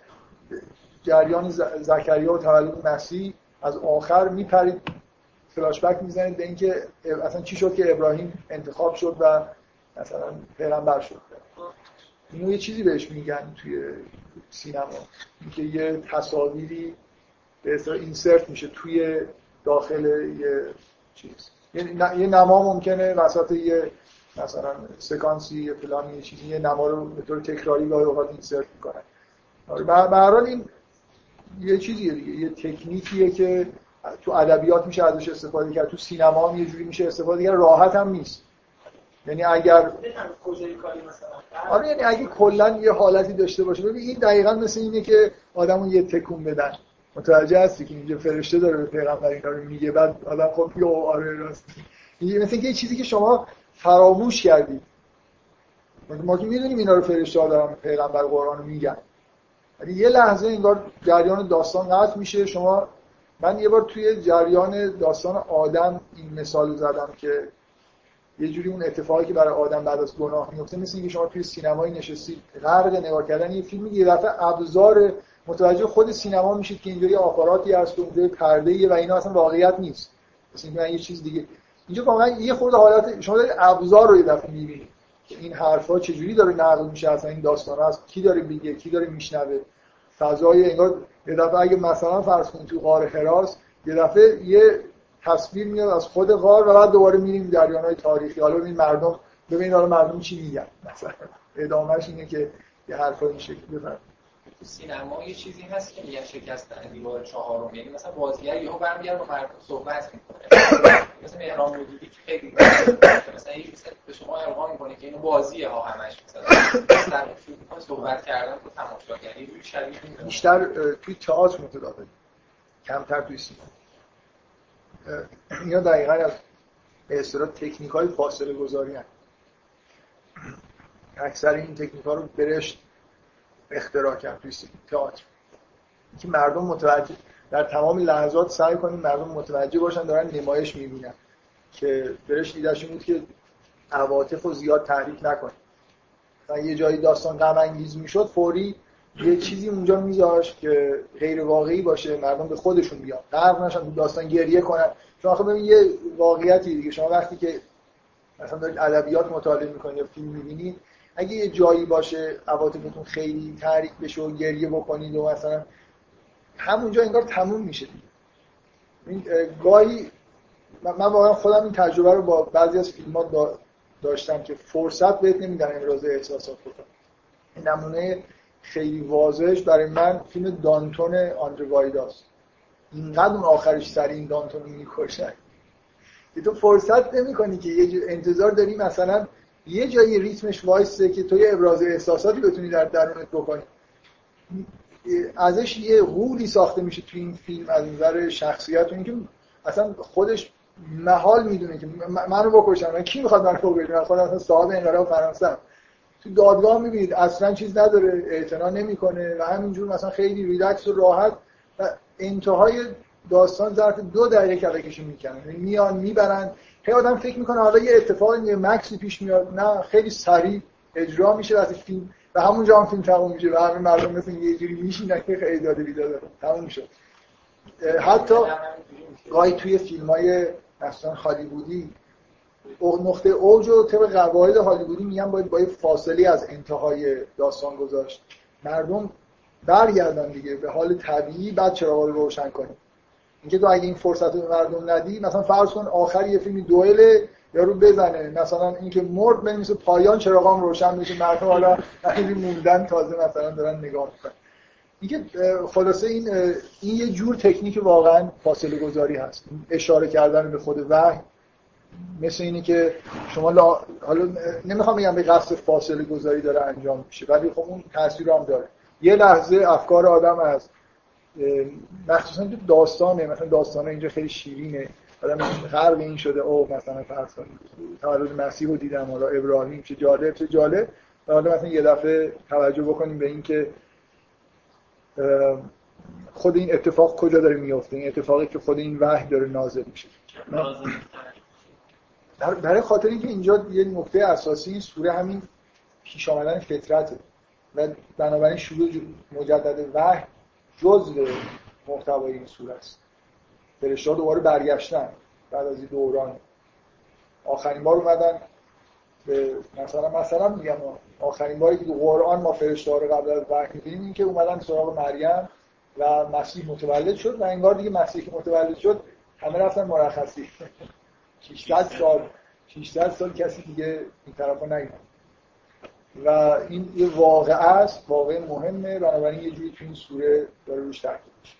Speaker 1: جریان زکریا و تولد مسیح از آخر میپرید. فلاش بک می‌زنید به اینکه اصلا چی شد که ابراهیم انتخاب شد و مثلا پیغمبر شد. اینو یه چیزی بهش میگن توی سینما. اینکه یه تصاویری به اصطلاح اینسرت میشه توی داخل یه چیز. یه نما ممکنه وسط یه مثلا سکانسی یه پلانی یه چیزی یه نما رو به طور تکراری گاهی اوقات اینسرت می‌کنن آره، به هر این یه چیزیه دیگه. یه تکنیکیه که تو ادبیات میشه ازش استفاده کرد تو سینما هم یه جوری میشه استفاده کرد راحت هم نیست. یعنی اگر آره یعنی اگه کلا یه حالتی داشته باشه ببین این دقیقا مثل اینه که آدمو یه تکون بدن. متوجه هستی که اینجا فرشته داره به پیغمبر این کارو میگه بعد آدم خب یو آره راست مثل اینکه یه چیزی که شما فراموش کردید ما که می‌دونیم اینا رو فرشته ها دارن پیغمبر قرآن رو میگن. ولی یه لحظه انگار جریان داستان قطع میشه شما من یه بار توی جریان داستان آدم این مثال زدم که یه جوری اون اتفاقی که برای آدم بعد از گناه میفته مثل اینکه شما توی سینمایی نشستید غرق نگاه کردن یه فیلمی یه دفعه ابزار متوجه خود سینما میشید که اینجوری آپاراتی هست و اونجوری پرده و اینا اصلا واقعیت نیست. مثل اینکه یه چیز دیگه. اینجا واقعا یه خورده حالت شما دارید ابزار رو یه دفعه می‌بینید که این حرفا چجوری داره نقل میشه اصلا این داستان هست. کی داره میگه؟ کی داره میشنوه؟ فضای انگار یه دفعه اگه مثلا فرض کنید تو غار حراس یه دفعه یه تصویر میاد از خود غار و بعد دوباره میریم های تاریخی. حالا ببین مردم ببین حالا مردم چی میگن. مثلا ادامهش اینه که یه حرفا این شکلی بفرم
Speaker 2: تو سینما یه چیزی هست که میگن شکستن دیوار چهارم. یعنی مثلا بازیگر یهو برمیگرده با مردم صحبت می‌کنه. مثلا مهران مدیری که خیلی مثلا یه به شما القا می‌کنه که اینو بازیه ها همش. مثلا صحبت کردن تو تماشاگری روی شبیه
Speaker 1: بیشتر توی تئاتر متداول. کمتر توی سینما. اینا دقیقا از به اصطلاح تکنیک های فاصله گذاری هست اکثر این تکنیک ها رو برشت اختراع کرد توی تئاتر. که مردم متوجه در تمام لحظات سعی کنیم مردم متوجه باشن دارن نمایش می‌بینن. که برش ایدهش بود که عواطف رو زیاد تحریک نکنه. و یه جایی داستان غم انگیز می‌شد فوری یه چیزی اونجا میذاش که غیر واقعی باشه مردم به خودشون بیان. غرق نشن داستان گریه کنن. شما خب ببین یه واقعیتی دیگه. شما وقتی که مثلا دارید ادبیات مطالعه می‌کنید یا فیلم می‌بینید اگه یه جایی باشه عواطفتون خیلی تحریک بشه و گریه بکنید و مثلا همونجا انگار تموم میشه دیگه. گاهی من واقعا خودم این تجربه رو با بعضی از فیلمات داشتم که فرصت بهت نمیدن ابراز احساسات بکنم نمونه خیلی واضحش برای من فیلم دانتون آندر وایداست. اینقدر اون آخرش سر این دانتون می‌کشن. تو فرصت نمی‌کنی که یه انتظار داری مثلا یه جایی ریتمش وایسته که توی ابراز احساساتی بتونی در درونت بکنی. ازش یه غولی ساخته میشه توی این فیلم از نظر شخصیت. و اینکه اصلا خودش محال می‌دونه که منو بکشن. من کی می‌خواد منو بکشه خود اصلا صاحب انقلاب فرانسه تو دادگاه می‌بینید اصلا چیز نداره اعتنا نمی‌کنه و همینجور مثلا خیلی ریلکس و راحت و انتهای داستان ظرف دو دقیقه کلکشو می‌کنن. یعنی میان می‌برن خیلی آدم فکر می‌کنه حالا یه اتفاق یه مکسی پیش میاد. نه خیلی سریع اجرا میشه وقتی فیلم و همونجا هم فیلم تموم میشه و همه مردم مثل یه جوری میشینن که خیلی داده بیداده. تموم شد حتی گاهی توی فیلم های مثلا هالیوودی نقطه اوج و طبق قواعد هالیوودی میگن باید با فاصله از انتهای داستان گذاشت. مردم برگردن دیگه به حال طبیعی بعد چراغ رو روشن کنیم. اینکه تو اگه این فرصت رو به مردم ندی مثلا فرض کن آخر یه فیلمی دوئل یارو بزنه. مثلا اینکه مرد بنویسه پایان چراغام روشن بشه مردم حالا خیلی موندن تازه مثلا دارن نگاه می‌کنن. اینکه خلاصه این این یه جور تکنیک واقعا فاصله گذاری هست اشاره کردن به خود وحی. مثل اینی که شما لا... حالا نمی‌خوام بگم به قصد فاصله گذاری داره انجام میشه ولی خب اون تاثیر هم داره. یه لحظه افکار آدم از مخصوصا تو داستانه مثلا داستانه اینجا خیلی شیرینه. آدم غرق این شده او مثلا فرض تولد مسیح رو دیدم حالا ابراهیم چه جالب چه جالب. حالا مثلا یه دفعه توجه بکنیم به اینکه خود این اتفاق کجا داره میفته این اتفاقی که خود این وحی داره نازل میشه. برای خاطر اینکه اینجا یه نکته اساسی این سوره همین پیش آمدن فطرته. و بنابراین شروع مجدد وحی جزء محتوای این سوره است فرشته دوباره برگشتن بعد از این دوران. آخرین بار اومدن به مثلا مثلا میگم آخرین باری که تو قرآن ما فرشته رو قبل از وحی می‌بینیم این که اومدن سراغ مریم و مسیح متولد شد و انگار دیگه مسیح که متولد شد همه رفتن مرخصی. 600 سال 600 سال کسی دیگه این طرفا نیومد. و این یه واقعه است واقع مهمه بنابراین یه جوری تو این سوره داره روش تاکید میشه.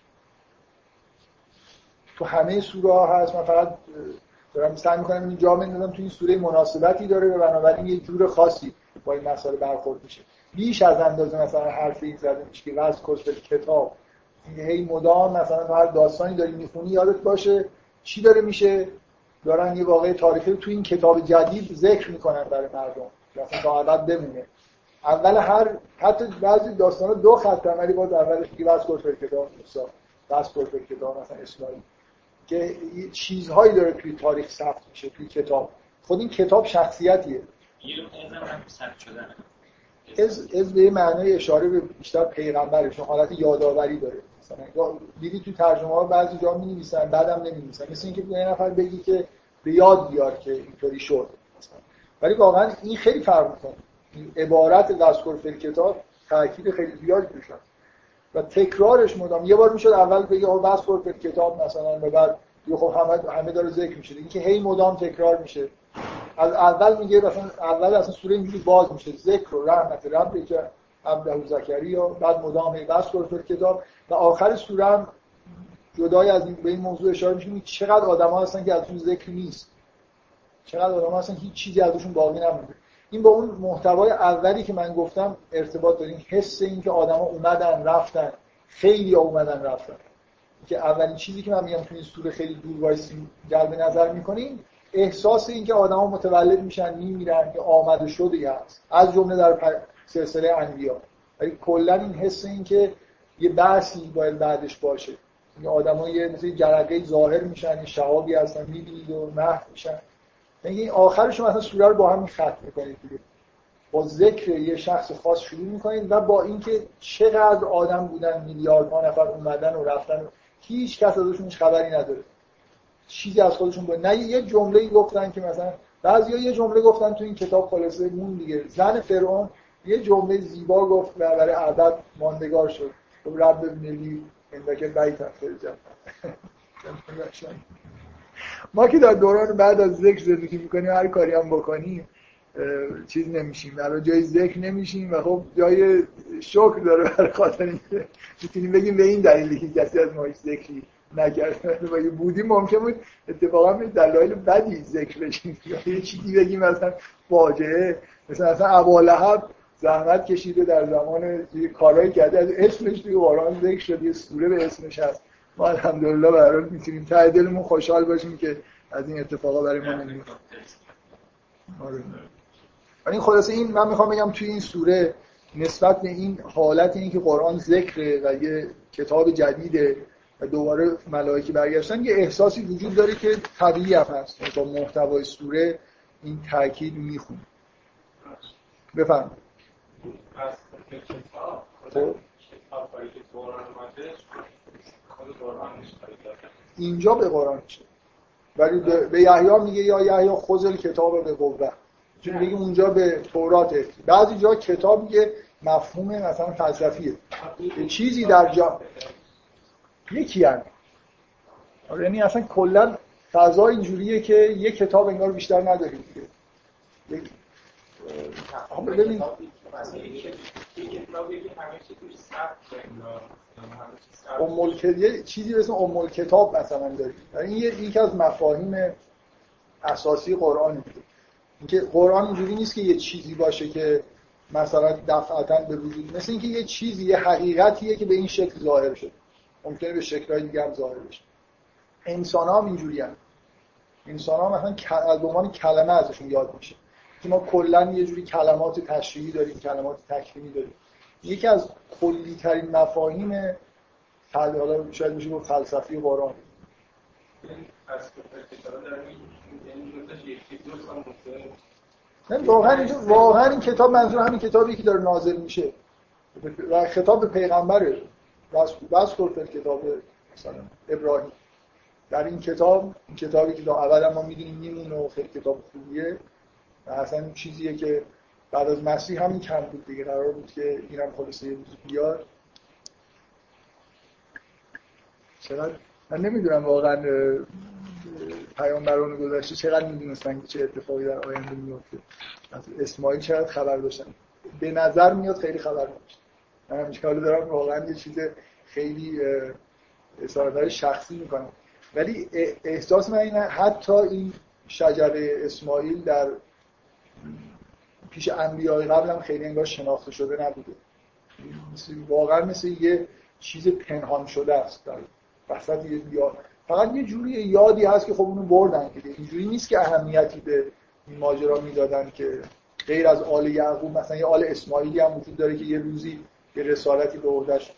Speaker 1: تو همه سوره ها هست من فقط دارم سعی می‌کنم این جا بندازم تو این سوره مناسبتی داره و بنابراین یه جور خاصی با این مسائل برخورد میشه. بیش از اندازه مثلا حرفی زده میشه که واسه کسب کتاب هی مدام مثلا هر داستانی داری می‌خونی یادت باشه چی داره میشه؟ دارن یه واقع تاریخی تو این کتاب جدید ذکر می‌کنن برای مردم. مثلا تا ابد بمونه. اول هر حتی بعضی داستانا دو خط ولی باز اولش دیگه بس کتاب موسی بس کتاب مثلا اسماعیل که چیزهایی داره توی تاریخ ثبت میشه توی کتاب. خود این کتاب شخصیتیه. از از به معنای اشاره به بیشتر پیغمبرشون حالت یادآوری داره. مثلا دیدی تو ترجمه ها بعضی جا می نویسن بعدم نمی نویسن مثل اینکه یه نفر بگی که به یاد بیار که اینطوری شد. ولی واقعا این خیلی فرق می‌کنه. عبارت دستور فل کتاب تاکید خیلی زیادی توش هست. و تکرارش مدام یه بار می‌شد اول بگه آقا بس فل کتاب مثلا و بعد خب همه همه داره ذکر میشه. اینکه هی مدام تکرار میشه. از اول میگه مثلا اول اصلا سوره اینجوری باز میشه. ذکر و رحمت رب که عبده زکریا. بعد مدام هی بس فل کتاب. و آخر سوره هم جدای از این به این موضوع اشاره میشه چقدر آدما هستن که ازشون ذکر نیست. چقدر آدم هستن هیچ چیزی ازشون باقی نمونده. این با اون محتوای اولی که من گفتم ارتباط حس این که آدما اومدن رفتن. خیلی اومدن رفتن. که اولین چیزی که من میگم تو این سوره خیلی دور وایسی جلب نظر می‌کنیم احساس این که آدما متولد میشن میمیرن که آمده شده هست. از جمله در سلسله انبیا. ولی کلا این حس این که یه بحثی باید بعدش باشه. این آدم‌ها یه مثل جرقه ظاهر میشن شهابی هستن می‌بینید و محو میشن. یعنی این آخرش مثلا سوره رو با هم ختم می‌کنید دیگه. با ذکر یه شخص خاص شروع می‌کنید و با اینکه چقدر آدم بودن میلیاردها نفر اومدن و رفتن و هیچ کس ازشون هیچ خبری نداره. چیزی از خودشون بود. نه یه جمله گفتن که مثلا بعضیا یه جمله گفتن تو این کتاب خلاصه مون دیگه. زن فرعون یه جمله زیبا گفت و برای عدد ماندگار شد. رب ملی اندکه بیت ما که در دوران بعد از ذکر زندگی می‌کنیم هر کاری هم بکنیم چیز نمیشیم. برای جای ذکر نمیشیم و خب جای شکر داره برای خاطر می‌تونیم بگیم به این دلیلی که کسی از ما ذکری نکرد و بودیم ممکن بود اتفاقا به دلایل بدی ذکر بشیم. یه چیزی بگیم مثلا فاجعه مثلا اصلا ابو لهب زحمت کشیده در زمان یه کارهایی کرده از اسمش توی قرآن ذکر شده یه سوره به اسمش هست. ما الحمدلله برای می‌تونیم ته دلمون خوشحال باشیم که از این اتفاقا برای ما نمیفته آره. این خلاصه این من می‌خوام بگم توی این سوره نسبت به این حالت این که قرآن ذکره و یه کتاب جدیده و دوباره ملائکه برگشتن یه احساسی وجود داره که طبیعی هم هست با محتوای سوره این تاکید می‌خونه بفهم خب. اینجا به قرآن میشه. ولی به یحیی میگه یا یحیی خزل کتاب به قوه. چون میگه اونجا به تورات. بعضی جا کتاب میگه مفهوم مثلا فلسفیه. چیزی در جا یکی هم. آره، یعنی اصلا کلا فضا اینجوریه که یه کتاب انگار بیشتر نداریم یک ببین یه چیزی به اسم امول کتاب مثلا داریم. این یکی از مفاهیم اساسی قرآن اینکه قرآن اینجوری نیست که یه چیزی باشه که مثلا دفعتا به وجود مثل اینکه یه چیزی یه حقیقتیه که به این شکل ظاهر شده. ممکنه به شکلهای دیگه هم ظاهر بشه. انسان هم اینجوری هم انسان ها مثلا از عنوان کلمه ازشون یاد میشه. که ما کلا یه جوری کلمات تشریحی داریم کلمات تکلیمی داریم. یکی از کلی ترین مفاهیم حالا شاید میشه گفت فلسفی قرآن واقعا این واقعا این کتاب منظور همین کتابی که داره نازل میشه. و خطاب به پیغمبره بس کرد کتاب مثلا ابراهیم. در این کتاب این کتابی که تا اول ما می‌دونیم میمونه و خیلی کتاب خوبیه. و اصلا چیزیه که بعد از مسیح همین کم بود دیگه. قرار بود که اینم خلاصه یه بیاد. چقدر؟ من نمی‌دونم واقعا پیامبران گذشته چقدر می‌دونستن که چه اتفاقی در آینده میفته از اسماعیل چقدر خبر داشتن. به نظر میاد خیلی خبر داشت. من همیشه حالا دارم واقعا یه چیز خیلی اصارت شخصی می‌کنم. ولی احساس من اینه حتی این شجره اسماعیل در پیش انبیای قبل هم خیلی انگار شناخته شده نبوده. واقعا مثل یه چیز پنهان شده است. در وسط یه یاد فقط یه جوری یادی هست که خب اونو بردن که اینجوری نیست که اهمیتی به این ماجرا می‌دادن که غیر از آل یعقوب مثلا یه آل اسماعیلی هم وجود داره که یه روزی یه رسالتی به عهدهش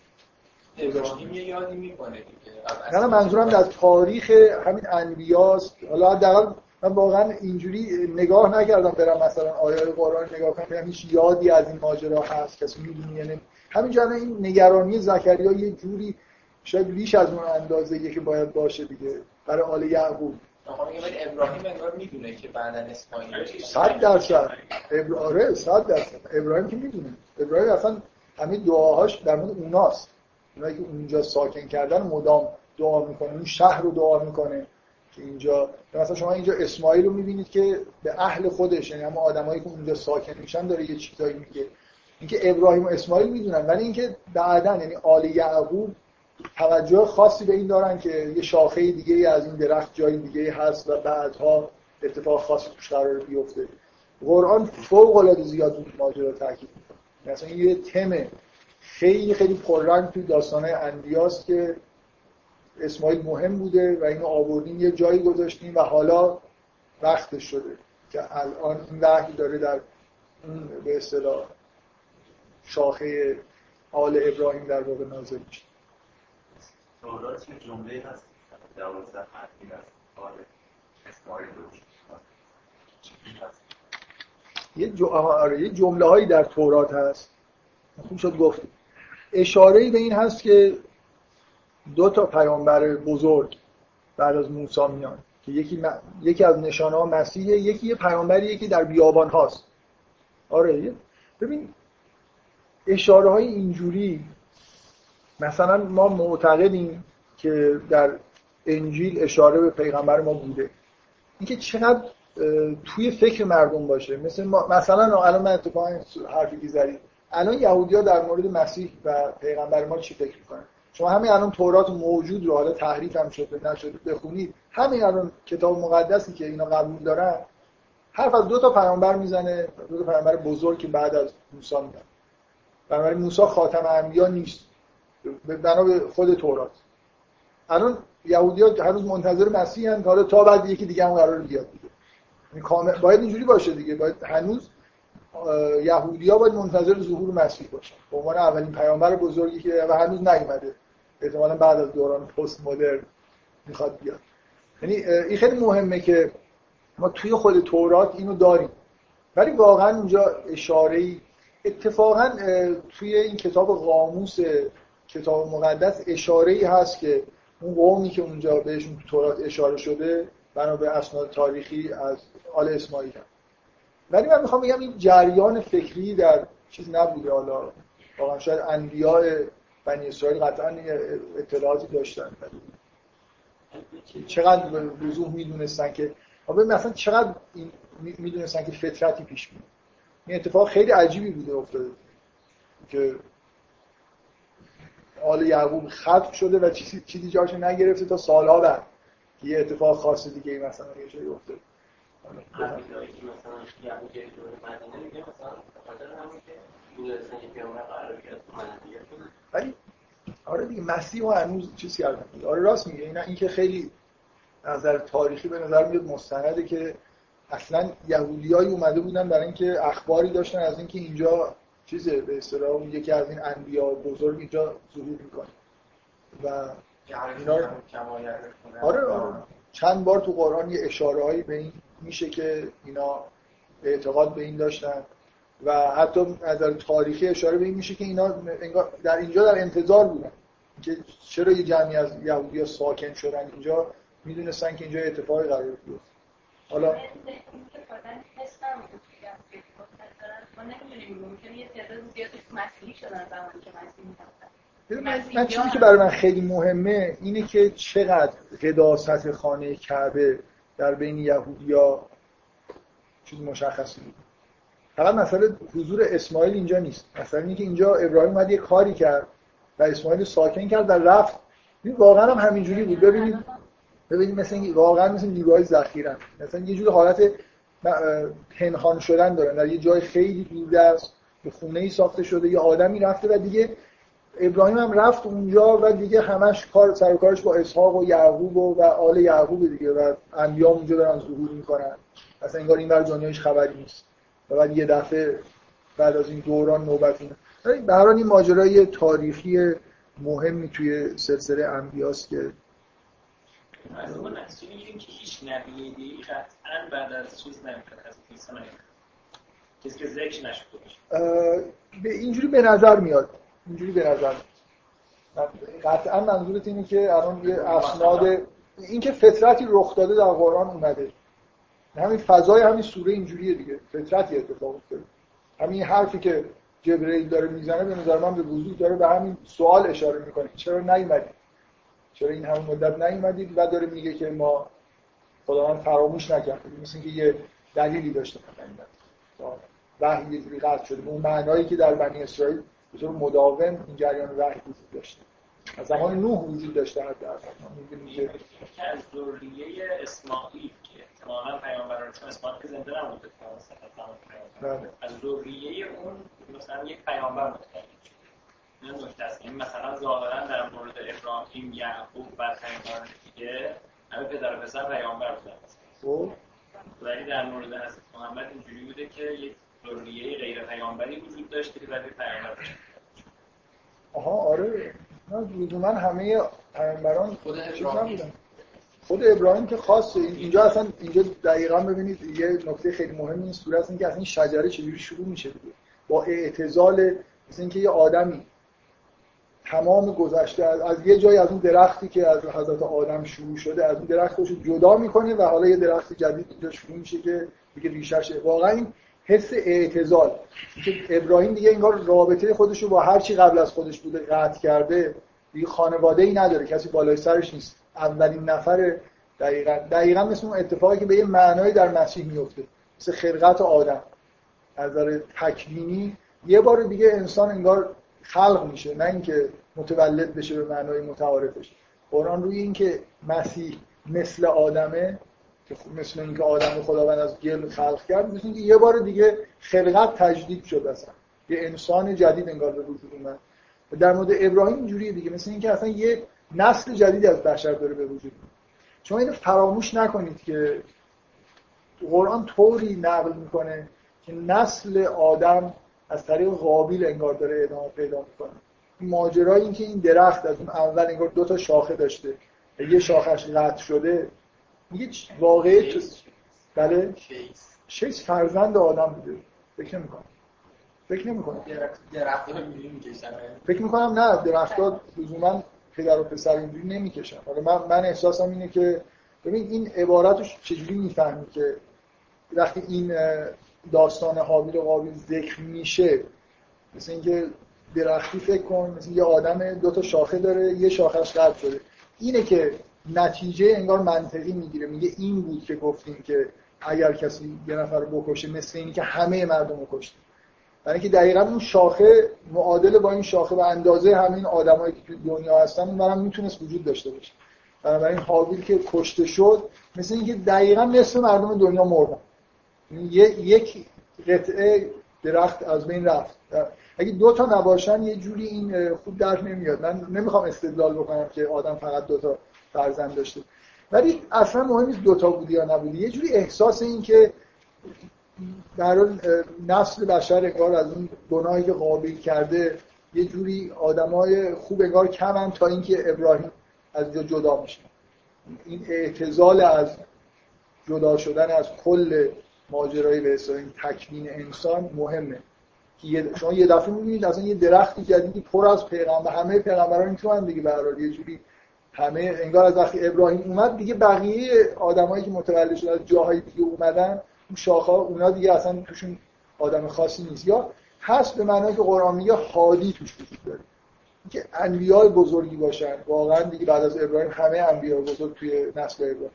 Speaker 1: نه منظورم در تاریخ همین انبیاست. حالا حداقل من واقعا اینجوری نگاه نکردم برم مثلا آیات قرآن نگاه کنم هیچ یادی از این ماجرا هست کسی می‌دونی یعنی همین این نگرانی زکریا یه جوری شاید بیش از اون اندازه که باید باشه دیگه برای آل یعقوب.
Speaker 2: ابراهیم انگار می‌دونه که بعدا اسماعیل
Speaker 1: صد درصد. صد درصد. ابراهیم که می‌دونه. ابراهیم اصلا همه دعاهاش در مورد اوناست. اونایی که اونجا ساکن کردن مدام دعا می‌کنه. اون شهر رو دعا می‌کنه. که اینجا مثلا شما اینجا اسماعیل رو می‌بینید که به اهل خودش یعنی همه آدمایی که اونجا ساکن میشن داره یه چیزایی میگه. اینکه ابراهیم و اسماعیل می‌دونن ولی اینکه بعدا یعنی آل یعقوب توجه خاصی به این دارن که یه شاخه دیگه از این درخت جای دیگه هست و بعدها اتفاق خاصی توش قرار بیفته. قرآن فوق العاده زیاد اون ماجرا تاکید مثلا یه تم خیلی خیلی پررنگ توی داستان انبیاست که اسماعیل مهم بوده و اینو آوردیم یه جایی گذاشتیم و حالا وقتش شده که الان این وحی داره در اون به اصطلاح شاخه آل ابراهیم در واقع نازل میشه.
Speaker 3: جمله هست؟ دوازده حرفی هست. اسماعیل
Speaker 1: یه. آره، یه جمله هایی در تورات هست. خوب شد گفت. اشاره به این هست که دو تا پیامبر بزرگ بعد از موسی میان که یکی, یکی از نشانه ها مسیحه یکی یه پیامبریه که در بیابان هاست. آره ببین اشاره های اینجوری مثلا ما معتقدیم که در انجیل اشاره به پیغمبر ما بوده. اینکه چقدر توی فکر مردم باشه. مثل مثلا الان من اتفاقا حرفی زدید الان یهودیا در مورد مسیح و پیغمبر ما چی فکر می‌کنن؟ شما همین الان تورات موجود رو حالا تحریف هم شده نشده بخونید. همین الان کتاب مقدسی که اینا قبول دارن حرف از دو تا پیامبر می‌زنه دو تا پیامبر بزرگ که بعد از موسی میاد. بنابراین موسی خاتم انبیا نیست. بنا به خود تورات. الان یهودیا هنوز منتظر مسیح هستند حالا تا بعد یکی دیگه هم قرار بیاد دیگه. یعنی باید اینجوری باشه دیگه. باید هنوز یهودیا باید منتظر ظهور مسیح باشن. به عنوان اولین پیامبر بزرگی که و هنوز نیومده. احتمالا بعد از دوران پست مدرن می‌خواد بیاد. یعنی این خیلی مهمه که ما توی خود تورات اینو داریم. ولی واقعا اونجا اشاره اتفاقا توی این کتاب قاموس کتاب مقدس اشاره ای هست که اون قومی که اونجا بهشون تو تورات اشاره شده بنا به اسناد تاریخی از آل اسماعیل هم. ولی من می‌خوام بگم این جریان فکری در چیز نبوده. حالا واقعا شاید انبیاء بنی اسرائیل قطعا اطلاعاتی داشتن. چقدر وضوح می‌دونستن که مثلا چقدر می‌دونستن که فطرتی پیش میاد. این اتفاق خیلی عجیبی بوده افتاده که آل یعقوب ختم شده و چیزی چیزی جاشو نگرفته تا سالها بعد یه اتفاق خاص دیگه مثلا ولی آره دیگه مسیح و هنوز چیز کردن آره راست میگه این اینکه خیلی نظر تاریخی به نظر میاد مستنده که اصلا یهودیایی اومده بودن برای اینکه اخباری داشتن از اینکه اینجا چیزه به اصطلاح یکی از این انبیا بزرگ اینجا ظهور می‌کنه. و اینا آره آره. چند بار تو قرآن یه اشاره هایی به این میشه که اینا اعتقاد به این داشتن. و حتی از تاریخی اشاره به این میشه که اینا در اینجا در انتظار بودن. که چرا یه جمعی از یهودی ساکن شدن اینجا می‌دونستن که اینجا اتفاقی قرار بیفته. حالا من چیزی که برای من خیلی مهمه اینه که چقدر قداست خانه کعبه در بین یهودیا چیز مشخصی بود. فقط مسئله حضور اسماعیل اینجا نیست. مثلا اینکه اینجا ابراهیم اومد یه کاری کرد و اسماعیل ساکن کرد و رفت. واقعا هم همینجوری بود. ببینید ببینید مثلا واقعا مثل نیروهای ذخیره مثلا یه جور حالت پنهان شدن دارن. در یه جای خیلی دور است به خونه ای ساخته شده یه آدمی رفته و دیگه ابراهیم هم رفت اونجا و دیگه همش کار سر کارش با اسحاق و یعقوب و, و آل یعقوب دیگه و انبیا اونجا دارن ظهور می‌کنن. اصلا انگار این بر دنیاش خبری نیست. و بعد یه دفعه بعد از این دوران نوبت این به هر این ماجرای تاریخی مهمی توی سلسله انبیاست که
Speaker 2: از اون که هیچ نبی دیگه قطعا بعد از چیز نمی‌تونه از عیسی کسی که ذکر نشده
Speaker 1: به اینجوری به نظر میاد. اینجوری به نظر قطعا منظورت اینه که الان یه اسناد اینکه فطرتی رخ داده در قرآن اومده. همین فضای همین سوره اینجوریه دیگه. فطرتی اتفاق افتاده. همین حرفی که جبرئیل داره می‌زنه به نظر من به وضوح داره به همین سوال اشاره می‌کنه. چرا نیومدید؟ چرا این همون مدت نیومدید و داره میگه که ما خداوند فراموش نکرد. مثل اینکه یه دلیلی داشته. وحی یه جوری قطع شده. به اون معنایی که در بنی اسرائیل به طور مداوم این جریان وحی وجود داشته. از زمان نوح وجود داشته حد در
Speaker 2: از ذریه اسماعیل که احتمالاً پیامبران چون اسماعیل که زنده نبوده بله. از ذریه اون مثلا یک پیامبر متولد این نکته است. این مثلا ظاهرا در مورد ابراهیم یعقوب و پیامبران دیگه همه پدر و پسر پیامبر بودن. خب. ولی در مورد حضرت محمد اینجوری بوده که یک ذریه غیر پیامبری وجود داشته که بعد پیامبر
Speaker 1: آها آره. من همه پیامبران خود ابراهیم. خود ابراهیم که خاصه. اینجا اصلا اینجا دقیقا ببینید یه نکته خیلی مهم این سوره است که اصلا این شجره چجوری شروع میشه دیگه. با اعتزال مثل اینکه یه آدمی تمام گذشته از, از یه جایی از اون درختی که از حضرت آدم شروع شده از اون درخت جدا می‌کنه و حالا یه درخت جدید اینجا شروع میشه که دیگه ریشش. واقعا این حس اعتزال. که ابراهیم دیگه انگار رابطه خودش رو با هر چی قبل از خودش بوده قطع کرده دیگه خانواده ای نداره کسی بالای سرش نیست. اولین نفر دقیقا دقیقا مثل اون اتفاقی که به یه معنای در مسیح میفته مثل خلقت آدم. از نظر تکوینی یه بار دیگه انسان انگار خلق میشه نه اینکه متولد بشه به معنای متعارفش. قرآن روی اینکه مسیح مثل آدمه که مثل اینکه آدم خداوند از گل خلق کرد مثل اینکه یه بار دیگه خلقت تجدید شد اصلا. یه انسان جدید انگار به وجود اومد. در مورد ابراهیم اینجوریه دیگه مثل اینکه اصلا یه نسل جدیدی از بشر داره به وجود میاد. شما اینو فراموش نکنید که قرآن طوری نقل می‌کنه که نسل آدم از طریق قابیل انگار داره ادامه پیدا می‌کنه. ماجرای این که این درخت از اون اول انگار دو تا شاخه داشته یه شاخش قطع شده میگه واقعی تو بله؟ شیس فرزند آدم بوده. فکر نمی‌کنم. فکر نمی‌کنم. فکر می‌کنم نه درختها لزوما پدر و پسر اینجوری نمی‌کشن حالا من من احساسم اینه که ببین این عبارت رو چجوری می‌فهمی که وقتی این داستان حابیل و قابیل ذکر میشه مثل اینکه درختی فکر کن مثل یه آدم دو تا شاخه داره یه شاخش قطع شده. اینه که نتیجه انگار منطقی می‌گیره. میگه این بود که گفتیم که اگر کسی یه نفر رو بکشه مثل اینی که همه مردم رو کشته. برای اینکه دقیقا اون شاخه معادل با این شاخه و اندازه همین آدمایی که دنیا هستن اونم می‌تونست وجود داشته باشه. بنابراین حابیل که کشته شد مثل اینکه دقیقا نصف مردم دنیا مردن. یک قطعه درخت از بین رفت. اگه دو تا نباشن یه جوری این خوب درک نمیاد. من نمی‌خوام استدلال بکنم که آدم فقط دو تا فرزند داشته. ولی اصلا مهم نیست دو تا بودی یا نبودی. یه جوری احساس این که در نسل بشر انگار از اون گناهی که قابل کرده یه جوری آدمای خوب انگار کمن تا اینکه ابراهیم از جدا میشه. این اعتزال از جدا شدن از کل ماجرای به این تکوین انسان مهمه. که شما یه دفعه می‌بینید اصلا یه درختی جدیدی پر از پیغمبر همه پیغمبران می‌تونن دیگه به یه جوری همه انگار از وقتی ابراهیم اومد دیگه بقیه آدمایی که متولد شدن از جاهای دیگه اومدن اون شاخه اونا دیگه اصلا توشون آدم خاصی نیست. یا هست به معنای که قرآن میگه حادی توش وجود داره. که انبیاء بزرگی باشن. واقعا دیگه بعد از ابراهیم همه انبیاء بزرگ توی نسل ابراهیم.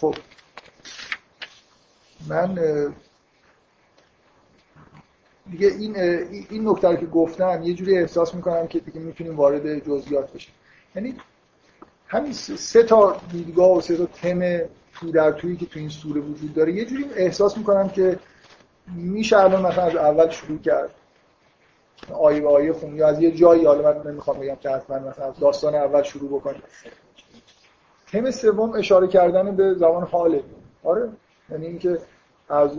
Speaker 1: خب من دیگه این این نکته که گفتم یه جوری احساس می‌کنم که دیگه می‌تونیم وارد جزئیات بشیم. یعنی همین سه تا دیدگاه و سه تا تم تو در تویی که تو این سوره وجود داره یه جوری احساس می‌کنم که میشه الان مثلا از اول شروع کرد. آیه به آیه خون از یه جایی حالا من نمی‌خوام بگم که حتما مثلا از داستان اول شروع بکنیم. تم سوم اشاره کردن به زمان حاله آره یعنی اینکه از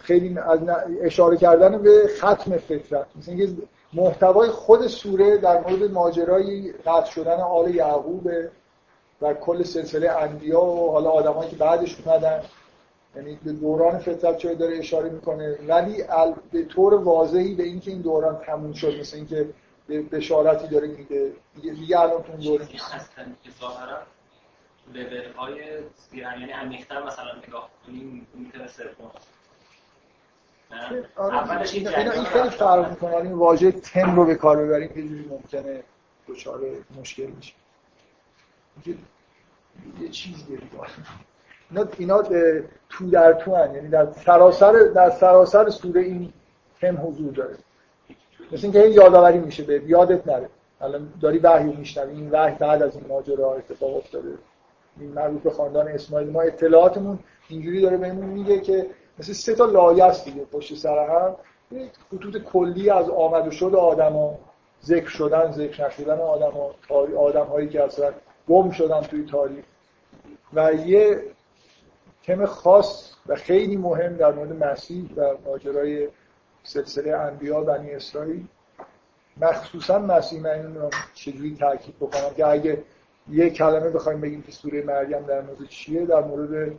Speaker 1: خیلی از اشاره کردن به ختم فطرت. مثل اینکه محتوای خود سوره در مورد ماجرای قطع شدن آل یعقوب و کل سلسله انبیا و حالا آدمایی که بعدش اومدن یعنی به دوران فطرت چه داره اشاره می‌کنه. ولی به طور واضحی به اینکه این دوران تموم شد مثل اینکه به بشارتی داره میده دیگه الان تو دوره
Speaker 2: لول های یعنی عمیق‌تر مثلا نگاه کنیم می‌تونه سوم
Speaker 1: اولش این این خیلی فرق می‌کنه. این واژه تم رو به کار ببریم یه جوری ممکنه دچار مشکل بشه. یه چیز اینا اینا تو در تو هن. یعنی در سراسر در سراسر سوره این تم حضور داره. مثل اینکه یادآوری میشه به یادت نره. الان داری وحی میشنوی این وحی بعد از این ماجرا اتفاق افتاده. این مربوط به خاندان اسماعیل ما اطلاعاتمون اینجوری داره بهمون میگه که مثل سه تا لایه است دیگه پشت سر هم. خطوط کلی از آمد و شد آدما ذکر شدن ذکر نشدن آدما آدم هایی که اصلا گم شدن توی تاریخ. و یه تم خاص و خیلی مهم در مورد مسیح و ماجرای سلسله انبیا بنی اسرائیل. مخصوصا مسیح من چجوری تاکید بکنم که اگه یه کلمه بخوایم بگیم که سوره مریم در مورد چیه؟ در مورد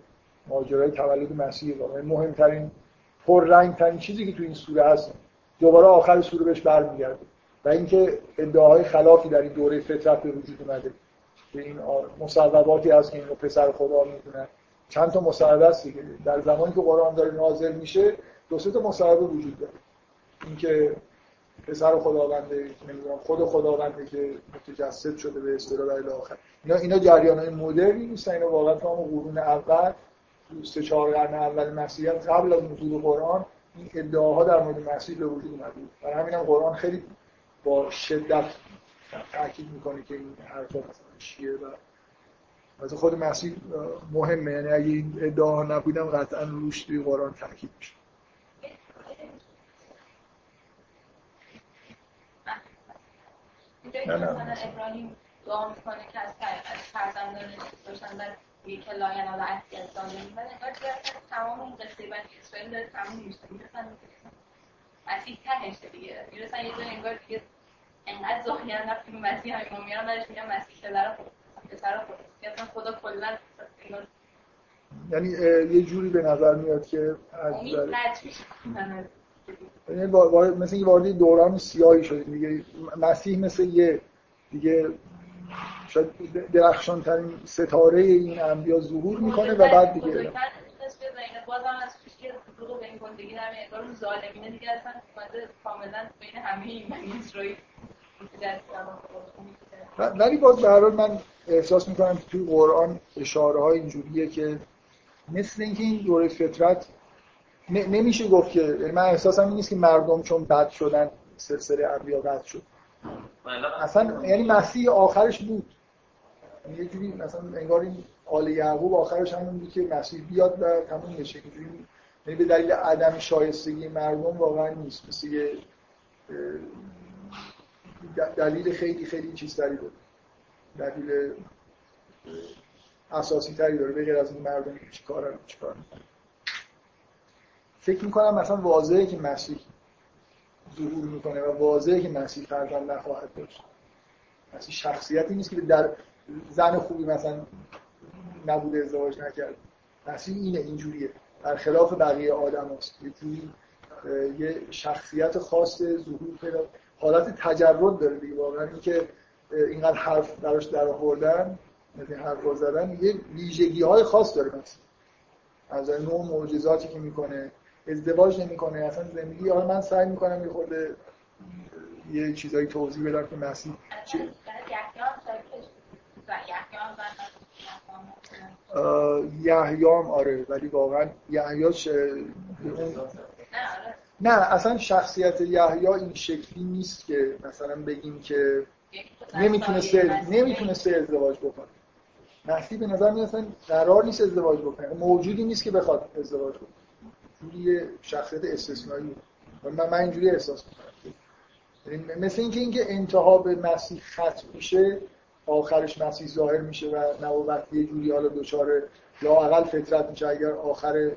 Speaker 1: ماجرای تولد مسیح واقعا مهمترین پررنگ ترین چیزی که تو این سوره هست دوباره آخر سوره بهش برمیگرده. و اینکه ادعاهای خلافی در این دوره فطرت به وجود اومده. که این مصوباتی هست که اینو پسر خدا می‌دونن چند تا مصوبه دیگه. در زمانی که قرآن داره نازل میشه دو سه تا مصوبه وجود داره. اینکه پسر خداونده نمی‌دونم خود خداونده که متجسد شده به اصطلاح در آخر. اینا اینا جریان های مدرنی نیستن اینا واقعا تو قرون اول سه چهار قرن اول مسیحیت قبل از نزول قرآن این ادعاها در مورد مسیح به وجود اومده. بود برای همین قرآن خیلی با شدت تاکید می‌کنه که این حرفا چیه و مثلا خود مسیح مهمه. یعنی اگه این ادعا نبودم قطعا روش توی قرآن تاکید میشه
Speaker 4: اینجایی که مثلا ابراهیم دعا می‌کنه که از فرزندان داشتن در یک لاین اصلی از داده میزن انگار تمام این قصه بنی اسرائیل داره تمام میشه. می‌رسن مسیح تهشه دیگه. می‌رسن یه جای انگار دیگه انقدر ظاهرا وقتی به مسیح همین میرن بعدش میگن مسیح پدر خود پسر خود اصلا خدا کلا
Speaker 1: یعنی یه جوری به نظر میاد که از یعنی مثل اینکه وارد دوران سیاهی شدیم. دیگه مسیح مثل یه دیگه شاید درخشان ترین ستاره این انبیا ظهور می‌کنه و بعد دیگه
Speaker 4: بازم از که دروغ این گندگی در انگار اون ظالمینه دیگه اصلا. کاملا بین همه این اسرائیل
Speaker 1: ولی باز به هر من احساس می‌کنم که توی قرآن اشاره های اینجوریه که مثل اینکه این دوره فطرت نمیشه گفت که یعنی من احساسم این نیست که مردم چون بد شدن سلسله انبیا قطع شد. اصلا یعنی مسیح آخرش بود. یه جوری مثلا انگار این آل یعقوب آخرش همون بود که مسیح بیاد و تموم بشه. اینجوری یعنی به دلیل عدم شایستگی مردم واقعا نیست. مثل یه دلیل خیلی خیلی چیز داری داره دلیل اساسی تری داره. بغیر از این مردم چی کار چی کار فکر می‌کنم مثلا واضحه که مسیح ظهور می‌کنه و واضحه که مسیح فرزند نخواهد داشت. مسیح شخصیتی نیست که در زن خوبی مثلا نبوده ازدواج نکرد. مسیح اینه اینجوریه. در خلاف بقیه آدم هست یه یه شخصیت خاص ظهور پیدا حالت تجرد داره دیگه. واقعا اینکه اینقدر حرف براش در آوردن مثل حرف زدن یه ویژگی های خاص داره مثلا از نوع معجزاتی که می‌کنه. ازدواج نمی‌کنه اصلا زندگی حالا من سعی می‌کنم یه خورده یه چیزایی توضیح بدم که مسیح چی یحیام آره ولی واقعا یحیی نه اصلا شخصیت یحیی این شکلی نیست که مثلا بگیم که نمی‌تونسته نمی‌تونسته ازدواج بکنه. مسیح به نظر میاد قرار نیست ازدواج بکنه. موجودی نیست که بخواد ازدواج بکنه. جوری شخصیت استثنایی. من من اینجوری احساس می‌کنم. یعنی مثل اینکه اینکه انتها به مسیح ختم میشه آخرش مسیح ظاهر میشه و نبوت یه جوری حالا دچار یا اقل فطرت میشه اگر آخر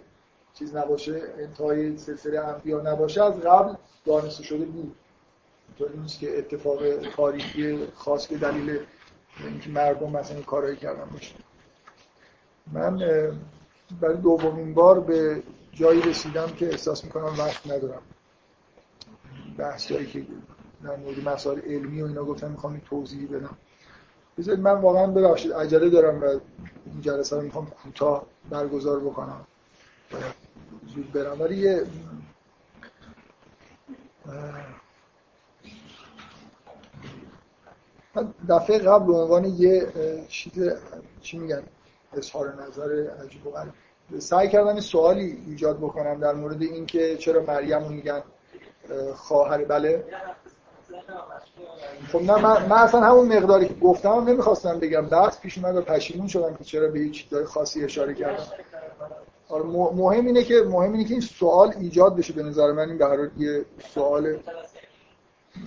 Speaker 1: چیز نباشه انتهای سلسله انبیا نباشه از قبل دانسته شده بود. اینطوری نیست که اتفاق تاریخی خاص که دلیل اینکه مردم مثلا این کارهایی کردن باشه. من برای دومین بار به جایی رسیدم که احساس می‌کنم وقت ندارم. بحث جایی که در مورد مسائل علمی و اینا گفتم می‌خوام توضیحی بدم. بذارید من واقعا ببخشید عجله دارم و این جلسه رو می‌خوام کوتاه برگزار بکنم. زود برم. ولی یه من دفعه قبل به عنوان یه چیز چی میگن؟ اظهار نظر عجیب و غریب. سعی کردم سوالی ایجاد بکنم در مورد اینکه چرا مریم میگن خواهر بله. خب نه من, من اصلا همون مقداری که گفتم نمی‌خواستم بگم. بحث پیش اومد و پشیمون شدم که چرا به هیچ چیزای خاصی اشاره کردم. آره مهم اینه که مهم اینه که این سوال ایجاد بشه به نظر من. این به یه سوال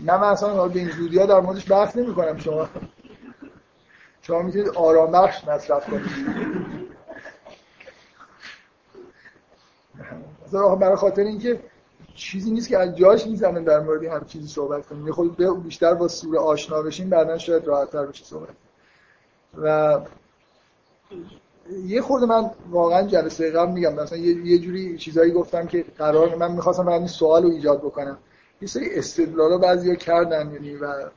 Speaker 1: نه من اصلا به این زودی ها در موردش بحث نمی کنم شما شما می‌تونید آرام بخش مصرف کنید. برای خاطر اینکه چیزی نیست که از جاش می‌زنه در مورد هم چیزی صحبت کنیم یه خود بیشتر با سوره آشنا بشیم بعدا شاید راحت تر بشه صحبت. و یه خورده من واقعا جلسه قبل میگم مثلا یه جوری چیزایی گفتم که قرار من می‌خواستم این سوال رو ایجاد بکنم. یه سری استدلالا بعضیا کردن یعنی و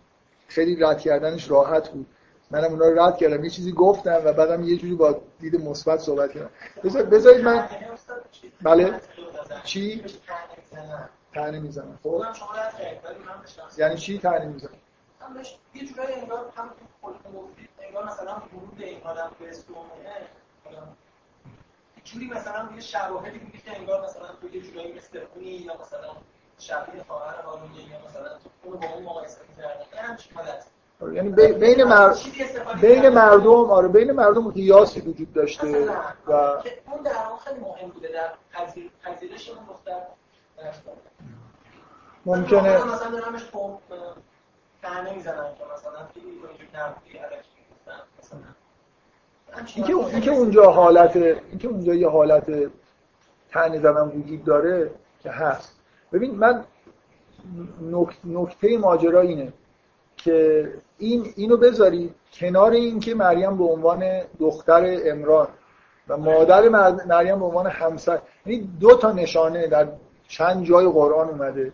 Speaker 1: خیلی رد کردنش راحت بود. منم اونا رو رد کردم. یه چیزی گفتم و بعدم یه جوری با دید مثبت صحبت کردم. بذارید من بله؟ چی؟ تنه می‌زنن خب. یعنی چی تنه می‌زنن
Speaker 5: یه جورایی انگار هم انگار مثلا ورود این آدم به صومعه جوری مثلا یه شواهدی میگه که انگار مثلا تو یه جورایی مثل یا مثلا شبیه خواهر هارونی یا مثلا اون با اون مقایسه می‌کردن همچین حالت
Speaker 1: یعنی بی- بین مر... بین. مردم آره بین مردم قیاسی وجود داشته و
Speaker 5: اون در واقع خیلی مهم بوده در پذیر- پذیرش اون دختر
Speaker 1: ممکنه
Speaker 5: مثلا دارم بهش پمپ تنه می‌زنن که مثلا
Speaker 1: اینکه اینکه اونجا حالت اینکه اونجا یه حالت تنه زدن وجود داره که هست. ببین من نک- نکته ماجرا اینه. که این اینو بذاری کنار اینکه مریم به عنوان دختر امران و مادر مر- مریم به عنوان همسر. یعنی دو تا نشانه در چند جای قرآن اومده